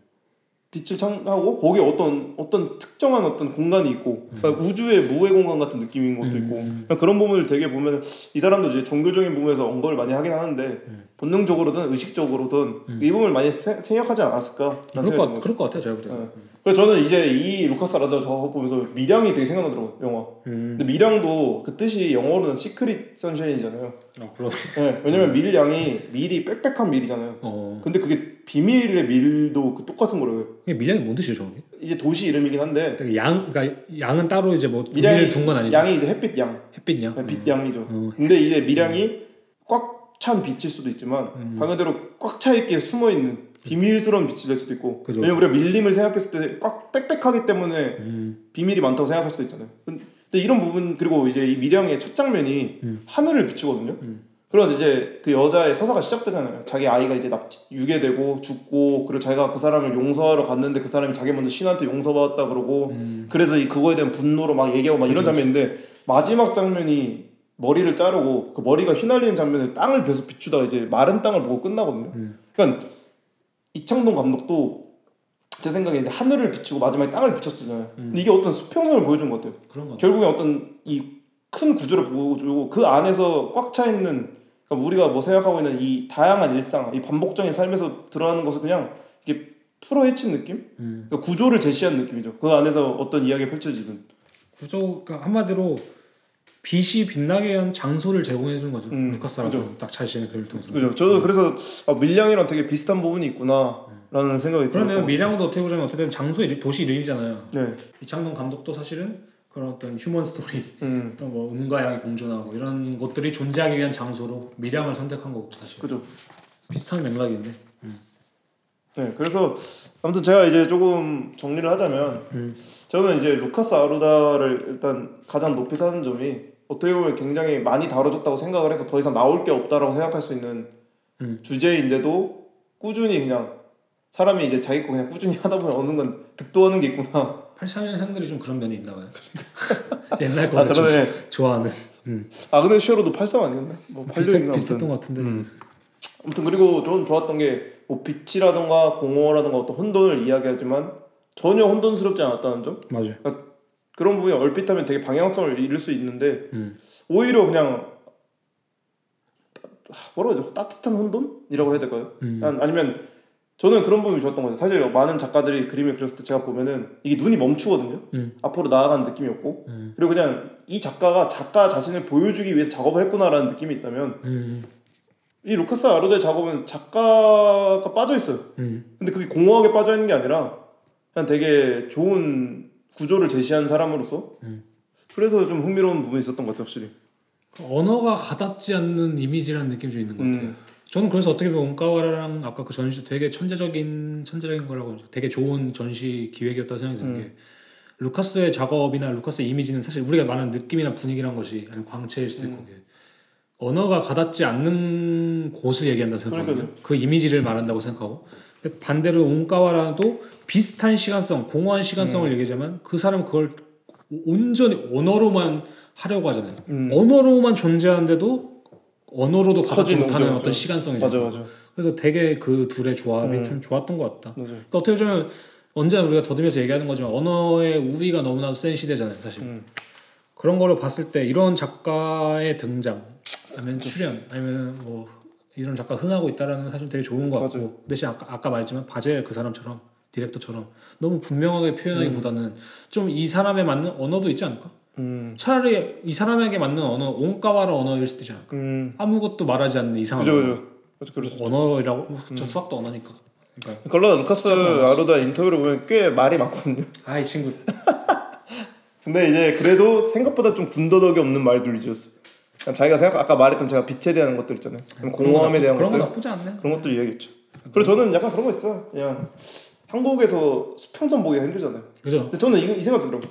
빛을 창하고 거기에 어떤 어떤 특정한 어떤 공간이 있고 음. 그러니까 우주의 무의 공간 같은 느낌인 것도 있고 그러니까 그런 부분을 되게 보면 이 사람도 이제 종교적인 부분에서 언급을 많이 하긴 하는데 음. 본능적으로든 의식적으로든 이 부분을 많이 세- 생각하지 않았을까 그럴 것. 그럴 것 같아 제가 볼 때는. 네. 그래서 저는 이제 이 루카스 아루다 작업 보면서 밀양이 되게 생각나더라고요 영화 음. 근데 밀양도 그 뜻이 영어로는 Secret Sunshine이잖아요 아 그러. 네, 왜냐면 밀양이 밀이 빽빽한 밀이잖아요 어. 근데 그게 비밀의 밀도 그 똑같은 거래요. 이게 밀양이 뭔 뜻이죠, 저게? 이제 도시 이름이긴 한데 양, 그러니까 양은 따로 이제 뭐 밀양이 의미를 둔건 아니죠. 양이 이제 햇빛 양, 햇빛 양. 빛 양이죠. 어. 근데 이제 밀양이 꽉 찬 빛일 수도 있지만 음. 방금 대로 꽉 차 있게 숨어 있는 비밀스러운 빛이 될 수도 있고 그죠. 왜냐면 우리가 밀림을 생각했을 때 꽉 빽빽하기 때문에 음. 비밀이 많다고 생각할 수도 있잖아요. 근데 이런 부분 그리고 이제 이 밀양의 첫 장면이 음. 하늘을 비추거든요. 음. 그래서 이제 그 여자의 서사가 시작되잖아요. 자기 아이가 이제 납치, 유괴되고 죽고 그리고 자기가 그 사람을 용서하러 갔는데 그 사람이 자기 먼저 신한테 용서받았다 그러고 음. 그래서 이 그거에 대한 분노로 막 얘기하고 막 이런 장면인데 마지막 장면이 머리를 자르고 그 머리가 휘날리는 장면을 땅을 베서 비추다가 이제 마른 땅을 보고 끝나거든요. 음. 그러니까 이창동 감독도 제 생각에 이제 하늘을 비추고 마지막에 땅을 비췄잖아요. 음. 이게 어떤 수평선을 보여준 것 같아요. 그런 거. 결국에 어떤 이 큰 구조를 보여주고 그 안에서 꽉 차 있는 그러니까 우리가 뭐 생각하고 있는 이 다양한 일상, 이 반복적인 삶에서 드러나는 것을 그냥 이게 풀어 헤친 느낌? 음. 그러니까 구조를 제시한 느낌이죠. 그 안에서 어떤 이야기가 펼쳐지든. 구조, 그러니까 한마디로 빛이 빛나게 위한 장소를 제공해 주는 거죠. 음, 루카스라고 딱 자신의 글을 통해서. 그죠? 저도 그래서 아, 밀양이랑 되게 비슷한 부분이 있구나라는 생각이 그러네요. 들었고. 밀양도 어떻게 보자면 어쨌든 장소 이름, 도시 이름이잖아요. 네, 이창동 감독도 사실은 그런 어떤 human story, 음, 어떤 뭐 음과 양이 공존하고 이런 것들이 존재하기 위한 장소로 밀양을 선택한 거고 사실 그죠. 비슷한 맥락인데. 네, 그래서 아무튼 제가 이제 조금 정리를 하자면 음. 저는 이제 루카스 아루다를 일단 가장 높이 사는 점이 어떻게 보면 굉장히 많이 다뤄졌다고 생각을 해서 더 이상 나올 게 없다라고 생각할 수 있는 음. 주제인데도 꾸준히 그냥 사람이 이제 자기 거 그냥 꾸준히 하다 보면 어느 순간 득도하는 게 있구나. 84년생들이 좀 그런 면이 있나 봐요. 옛날 아 거를 좀 그러네. 좋아하는. 음. 아그네 쉐로도 83 아니었나? 뭐 86인가 비슷했던 것 같은데. 음. 아무튼 그리고 좀 좋았던 게 뭐 빛이라던가 공허라던가 어떤 혼돈을 이야기하지만 전혀 혼돈스럽지 않았다는 점 맞아요. 그 런 부분이 얼핏하면 되게 방향성을 잃을 수 있는데 음. 오히려 그냥 뭐라 그러죠 따뜻한 혼돈이라고 해야 될까요? 음. 아- 아니면 저는 그런 부분이 좋았던 거죠 사실 많은 작가들이 그림을 그렸을 때 제가 보면은 이게 눈이 멈추거든요 음. 앞으로 나아가는 느낌이 없고 음. 그리고 그냥 이 작가가 작가 자신을 보여주기 위해서 작업을 했구나라는 느낌이 있다면 음. 이 루카스 아로드의 작업은 작가가 빠져 있어요. 음. 근데 그게 공허하게 빠져 있는 게 아니라 그냥 되게 좋은 구조를 제시한 사람으로서 음. 그래서 좀 흥미로운 부분이 있었던 것 같아요, 확실히. 그 언어가 가닿지 않는 이미지라는 느낌이 좀 있는 것 같아요. 음. 저는 그래서 어떻게 보면 온가와라랑 아까 그 전시도 되게 천재적인 천재적인 거라고 되게 좋은 전시 기획이었다고 생각이 드는 음. 게 루카스의 작업이나 루카스의 이미지는 사실 우리가 말하는 느낌이나 분위기란 것이 아니면 광채일 수도 있고 음. 언어가 가닿지 않는 곳을 얘기한다고 생각하거든요. 그러니까요. 그 이미지를 말한다고 생각하고 반대로 온가와라도 비슷한 시간성, 공허한 음. 시간성을 얘기하자면 그 사람은 그걸 온전히 언어로만 하려고 하잖아요. 음. 언어로만 존재하는데도 언어로도 커진 못하는 어떤. 시간성이죠. 맞아, 맞아. 그래서 되게 그 둘의 조합이 음. 참 좋았던 것 같다. 맞아. 그러니까 어떻게 보면 언제나 우리가 더듬여서 얘기하는 거지만 언어의 우리가 너무나도 센 시대잖아요, 사실. 음. 그런 거를 봤을 때 이런 작가의 등장, 아니면 출연, 아니면 뭐 이런 작가 흥하고 있다라는 건 사실 되게 좋은 것 같고 맞아요. 대신 아까, 아까 말했지만 바젤 그 사람처럼 디렉터처럼 너무 분명하게 표현하기보다는 좀이 사람에 맞는 언어도 있지 않을까? 음. 차라리 이 사람에게 맞는 언어, 온카와라 언어일 수도 있지 않을까? 음. 아무것도 말하지 않는 이상한 그죠, 언어. 그죠. 있죠. 언어라고 뭐, 저 수학도 언어니까. 그러니까 컬러 루카스. 아루다 인터뷰를 보면 꽤 말이 많거든요. 아 이 친구 근데 이제 그래도 생각보다 좀 군더더기 없는 말들 위주였어. 그냥 자기가 생각 아까 말했던 제가 빛에 대한 것들 있잖아요. 공허함에 대한 그런 거 것들. 나쁘지 않네. 그런 것들 이야기했죠. 그리고 저는 약간 그런 거 있어요. 그냥 한국에서 수평선 보기가 힘들잖아요. 그죠? 근데 저는 이, 이 생각 들더라고.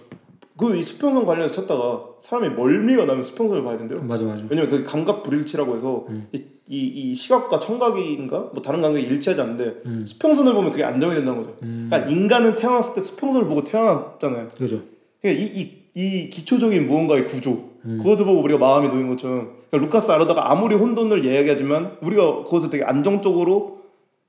그이 수평선 관련해서 찾다가 사람이 멀미가 나면 수평선을 봐야 된대요. 맞아 맞아. 왜냐면 그 감각 불일치라고 해서 음. 이, 이, 이 시각과 청각인가 뭐 다른 감각이 일치하지 않는데 음. 수평선을 보면 그게 안정이 된다는 거죠. 음. 그러니까 인간은 태어났을 때 수평선을 보고 태어났잖아요. 그죠. 그러니까 이, 이, 이 기초적인 무언가의 구조 음. 그것을 보고 우리가 마음이 놓인 것처럼 그러니까 루카스 아르다가 아무리 혼돈을 이야기하지만 우리가 그것을 되게 안정적으로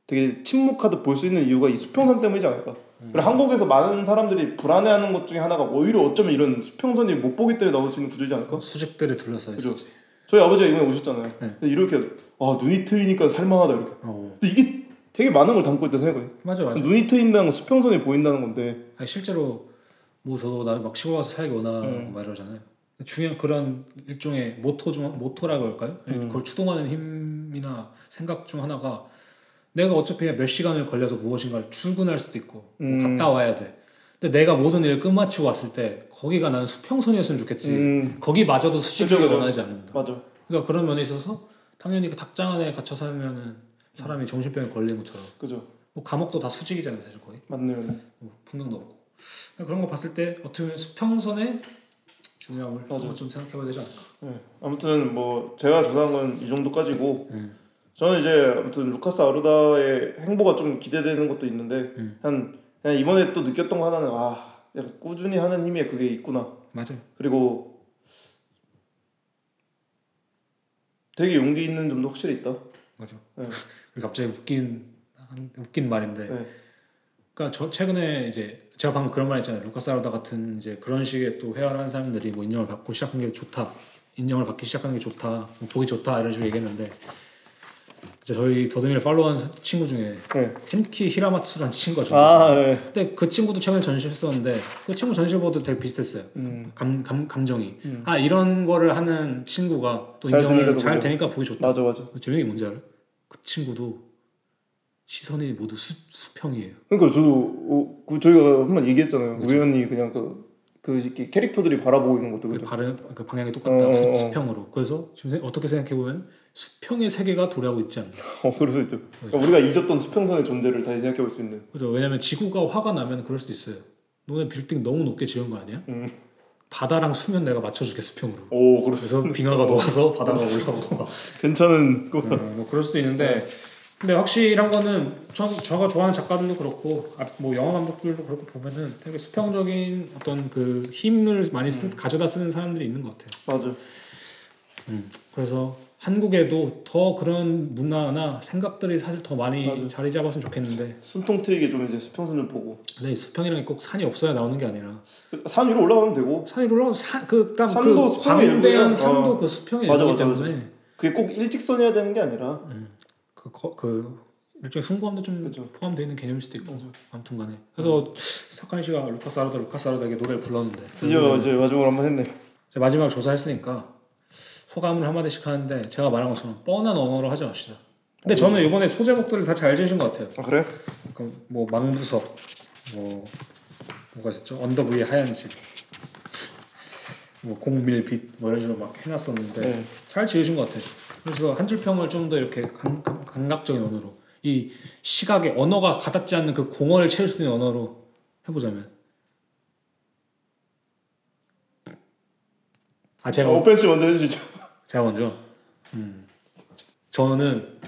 되게 침묵하듯 볼 수 있는 이유가 이 수평선 때문이지 않을까 음. 그리고 한국에서 많은 사람들이 불안해하는 것 중에 하나가 오히려 어쩌면 이런 수평선이 못 보기 때문에 나올 수 있는 구조지 않을까 수직들에 둘러싸여 그죠. 있지. 저희 아버지가 이번에 오셨잖아요 네. 이렇게 아 눈이 트이니까 살만하다 이렇게 어 근데 이게 되게 많은 걸 담고 있다 생각해요 맞아 맞아. 눈이 트인다는 건 수평선이 보인다는 건데 아니, 실제로 뭐 저도 나 막 시골 가서 살기 원하고 음. 막 이러잖아요. 중요한 그런 일종의 모토 중 모토라고 할까요? 음. 그걸 추동하는 힘이나 생각 중 하나가 내가 어차피 몇 시간을 걸려서 무엇인가를 출근할 수도 있고 뭐 음. 갔다 와야 돼. 근데 내가 모든 일을 끝마치고 왔을 때 거기가 나는 수평선이었으면 좋겠지. 음 거기마저도 수직을. 원하지 않는다. 맞아. 그러니까 그런 면에 있어서 당연히 그 닭장 안에 갇혀 살면은 사람이 정신병에 걸리는 것처럼 그죠. 뭐 감옥도 다 수직이잖아요 사실 거의 맞네요. 뭐 풍경도 없고 그런 거 봤을 때 어떻게 보면 수평선의 중요함을 맞아. 좀 생각해봐야 되지 않을까. 네. 아무튼 뭐 제가 조사한 건 이 정도까지고 음. 저는 이제 아무튼 루카스 아루다의 행보가 좀 기대되는 것도 있는데 음. 한 그냥 이번에 또 느꼈던 거 하나는 아 약간 꾸준히 하는 힘에 그게 있구나. 맞아요. 그리고 되게 용기 있는 점도 확실히 있다. 맞아. 네. 갑자기 웃긴 한- 웃긴 말인데, 네. 그러니까 저 최근에 이제 제가 방금 그런 말 했잖아요. 루카스 아루다 같은 이제 그런 식의 또 회화를 하는 사람들이 뭐 인정을 받고 시작한 게 좋다, 인정을 받기 시작하는 게 좋다, 뭐 보기 좋다 이런 식으로 얘기했는데, 저희 더듬이를 팔로우한 친구 중에 네. 텐키 히라마츠라는 친구가 있어요. 아 네. 근데 그 친구도 최근에 전시했었는데 그 친구 전시보도 되게 비슷했어요. 음 감, 감, 감정이 아 이런 거를 하는 친구가 또잘 인정을 되니까 더 잘. 되니까 보기 좋다. 맞아 맞아. 재밌는 게 뭔지 알아? 그 친구도 시선이 모두 수, 수평이에요. 그러니까 저도 어, 그 저희가 한 번 얘기했잖아요. 우연히 그냥 그, 그 이렇게 캐릭터들이 바라보고 있는 것도 그. 발음 그 방향이 똑같다. 어, 수, 어, 어. 수평으로. 그래서 지금 생- 어떻게 생각해 보면 수평의 세계가 도래하고 있지 않나. 어 그럴 수 있죠. 그러니까 우리가 잊었던 수평선의 존재를 다시 생각해 볼 수 있는. 그죠? 왜냐면 지구가 화가 나면 그럴 수도 있어요. 너네 빌딩 너무 높게 지은 거 아니야? 음. 바다랑 수면 내가 맞춰줄게 수평으로. 오 그래서. 빙하가 녹아서 바다가 올라오고. 괜찮은 거. 어, 뭐 그럴 수도 있는데 근데 확실한 거는 저, 저가 좋아하는 작가들도 그렇고 아, 뭐 영화 감독들도 그렇고 보면은 되게 수평적인 어떤 그 힘을 많이 쓰, 가져다 쓰는 사람들이 있는 것 같아요. 맞아. 그래서 한국에도 더 그런 문화나 생각들이 사실 더 많이 맞아. 자리 잡았으면 좋겠는데 숨통 트이게 좀 이제 수평선을 보고 근데 이 수평이라는 게꼭 산이 없어야 나오는 게 아니라 산 위로 올라가면 되고 산이 올라가서 산그딱 산도 그 수평의 광대한? 산도 어. 그 수평의 맞아, 일부이기 맞아, 때문에 그게 꼭 일직선이어야 되는 게 아니라 그, 거- 그 일종의 승부함도 좀 그죠. 포함되어 있는 개념일 수도 있고 맞아. 아무튼간에 그래서 사카이 씨가 루카스 아르다 루카스 아르다에게 노래를 불렀는데 드디어 이제 마지막으로 한번 했네. 마지막 조사했으니까 소감을 한마디씩 하는데 제가 말한 것처럼 뻔한 언어로 하지 맙시다. 근데 저는 이번에 소제목들을 다 잘 지으신 것 같아요. 아 그래? 그러니까 뭐 망부석, 뭐 뭐가 있었죠? 언덕 위에 하얀 집, 뭐 공밀빛 뭐 이런 식으로 막 해놨었는데 네. 잘 지으신 것 같아요. 그래서 한 줄 평을 좀 더 이렇게 감, 감, 감각적인 언어로 이 시각의 언어가 가닿지 않는 그 공허를 채울 수 있는 언어로 해보자면 아 제가 오펜 씨 먼저 해주시죠. 제가 먼저 음, 저는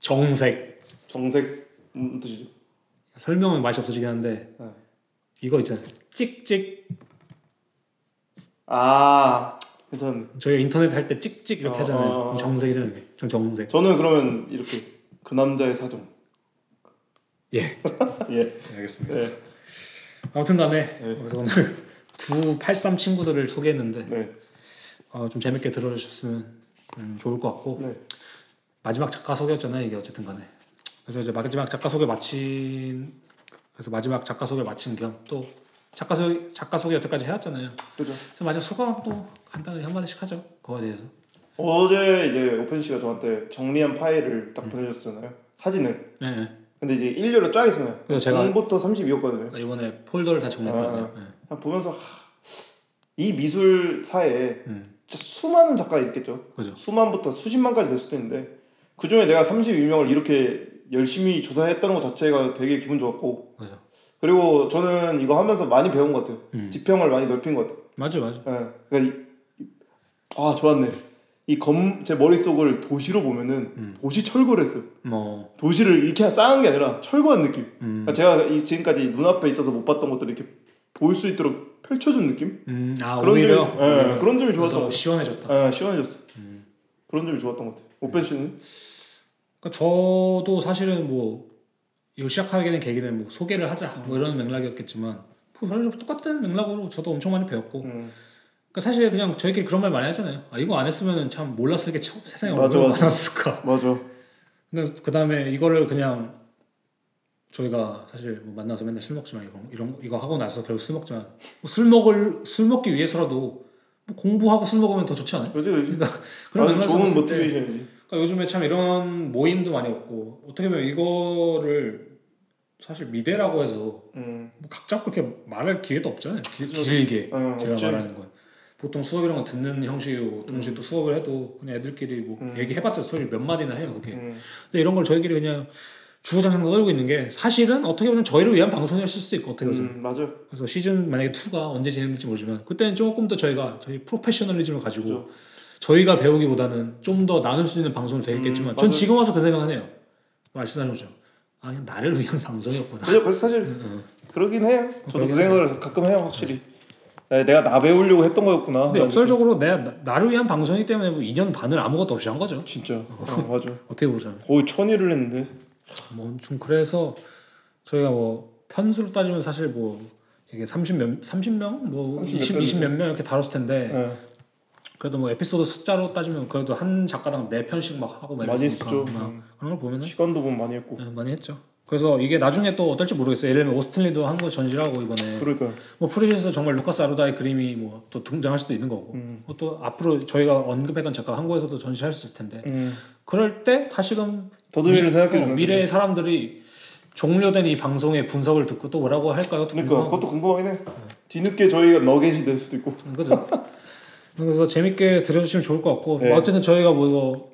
정색 정색 음, 뜻이죠. 설명은 맛이 없어지긴 한데 네. 이거 있잖아요 찍찍 아 괜찮네. 저희가 인터넷 할 때 찍찍 이렇게 어, 하잖아요 어, 어. 정색이잖아요 이게 전 정색 저는 그러면 이렇게 그 남자의 사정. 예 예. 알겠습니다 네. 아무튼 간에 네. 그래서 오늘 두 83 친구들을 소개했는데 네. 어, 좀 재밌게 들어주셨으면 음, 좋을 것 같고 네. 마지막 작가 소개였잖아요 이게 어쨌든 간에 그래서 이제 마지막 작가 소개 마친 그래서 마지막 작가 소개 마친 겸 또 작가 소개 작가 소개 여태까지 해왔잖아요 그죠. 그래서 마지막 소감 또 간단하게 한 마디씩 하죠 그거에 대해서 어제 이제 오펜 씨가 저한테 정리한 파일을 딱 보내줬잖아요. 사진을. 네, 네. 근데 이제 일렬로 쫙 있어요. 그래서 제가 0부터 32였거든요. 그러니까 이번에 폴더를 다 정리했거든요 네. 그냥 보면서 하, 이 미술사에 음. 진짜 수많은 작가가 있겠죠. 그죠 수만부터 수십만까지 될 수도 있는데 그 중에 내가 32명을 이렇게 열심히 조사했다는 것 자체가 되게 기분 좋았고 그죠 그리고 저는 이거 하면서 많이 배운 것 같아요. 음. 지평을 많이 넓힌 것 같아요. 맞아 맞아 예. 그러니까 이, 아 좋았네. 이 검 제 머릿속을 도시로 보면은 음. 도시 철거를 했어요. 뭐 도시를 이렇게 쌓은 게 아니라 철거한 느낌. 음. 그러니까 제가 이 지금까지 눈앞에 있어서 못 봤던 것들을 이렇게 볼 수 있도록 펼쳐준 느낌? 음, 아 그런 오히려 점이, 예, 그런 점이 좋았던 더것 시원해졌다 같아요. 예, 시원해졌어. 음. 그런 점이 좋았던 것 같아요. 오펜 씨는? 그러니까 저도 사실은 뭐 이걸 시작하게 된 계기는 뭐 소개를 하자 뭐 이런 맥락이었겠지만 뭐 별로 똑같은 맥락으로 저도 엄청 많이 배웠고 음. 그러니까 사실 그냥 저희끼리 그런 말 많이 하잖아요. 아 이거 안 했으면 참 몰랐을 게 참, 세상에 맞아, 얼마나 맞아. 많았을까. 맞아. 근데 그 다음에 이거를 그냥 저희가 사실 뭐 만나서 맨날 술 먹지만 이런 이런 이거 하고 나서 결국 술 먹지만 뭐 술 먹을 술 먹기 위해서라도 뭐 공부하고 술 먹으면 더 좋지 않아요? 그렇지, 그렇지. 그런 아주 맥락에서 좋은 모티베이션이지. 그러니까 요즘에 참 이런 모임도 많이 없고 어떻게 보면 이거를 사실 미대라고 해서 음. 뭐 각자 그렇게 말할 기회도 없잖아요. 길- 길게 어, 제가 없지. 말하는 건 보통 수업 이런 거 듣는 형식이고 동시에 또 수업을 해도 그냥 애들끼리 뭐 음. 얘기해봤자 소리 몇 마디나 해요 그게. 음. 근데 이런 걸 저희끼리 그냥 주구장창 떠들고 있는 게 사실은 어떻게 보면 저희를 위한 방송이었을 수도 있고 어떻게 보면 음, 맞아요. 그래서 시즌 만약에 2가 언제 진행될지 모르지만 그때는 조금 더 저희가 저희 프로페셔널리즘을 가지고 그죠. 저희가 배우기보다는 좀 더 나눌 수 있는 방송이 되겠지만 음, 전. 지금 와서 그 생각은 해요. 아시다는 거죠. 아 그냥 나를 위한 방송이었구나. 그래서 사실 응. 그러긴 해요. 저도 그 생각을 가끔 해요, 확실히. 네, 내가 나 배우려고 했던 거였구나. 근데 역설적으로 내가 나- 나를 위한 방송이기 때문에 뭐 2년 반을 아무것도 없이 한 거죠. 진짜. 어, 맞아. 어떻게 보자면 거의 천일을 했는데. 뭐좀 그래서 저희가 뭐 편수로 따지면 사실 뭐 이게 30몇 30명 뭐 30몇 20, 명20 몇 명 이렇게 다뤘을 텐데 네. 그래도 뭐 에피소드 숫자로 따지면 그래도 한 작가당 네 편씩 막 하고 막 많이 했었죠. 막 음. 그런 걸 보면은 시간도 보면 많이 했고. 네, 많이 했죠. 그래서 이게 나중에 또 어떨지 모르겠어요. 예를 들면 오스틴리도 한거 전시하고 이번에 그러니까. 뭐 Frieze에서 정말 루카스 아루다의 그림이 뭐 또 등장할 수도 있는 거고 음. 뭐또 앞으로 저희가 언급했던 작가 한국에서도 전시할 수 있을 텐데 음. 그럴 때 다시금 더듬이를 생각해 어, 주는. 미래의 사람들이 종료된 이 방송의 분석을 듣고 또 뭐라고 할까요? 또 그러니까 궁금하고. 그것도 궁금하긴 해. 뒤늦게 저희가 너겟이 될 수도 있고. 그죠? 그래서 재밌게 들어주시면 좋을 것 같고 네. 뭐 어쨌든 저희가 뭐 이거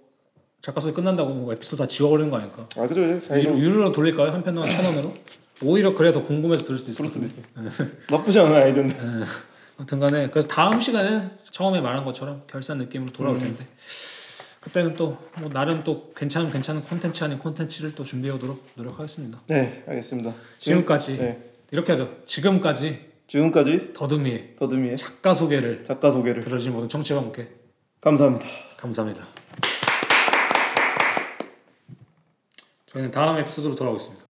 작가 소리 끝난다고 뭐 에피소드 다 지워버리는 거 아닐까? 아 그죠. 유료, 자기좀 유료로 돌릴까요? 한 편당 천 원으로? 오히려 그래 더 궁금해서 들을 수도 있을 것 같아요. 나쁘지 않은 아이디어인데. 아무튼간에 그래서 다음 시간에 처음에 말한 것처럼 결산 느낌으로 돌아올 음. 텐데 그때는 또 뭐 나름 또 괜찮은 괜찮은 콘텐츠 아닌 콘텐츠를 또 준비해 오도록 노력하겠습니다. 네, 알겠습니다. 지금까지 네. 이렇게 하죠. 지금까지 지금까지 더듬이의 더듬이의 작가 소개를 작가 소개를 들어주신 모든 청취자와 함께 감사합니다. 감사합니다. 저희는 다음 에피소드로 돌아오겠습니다.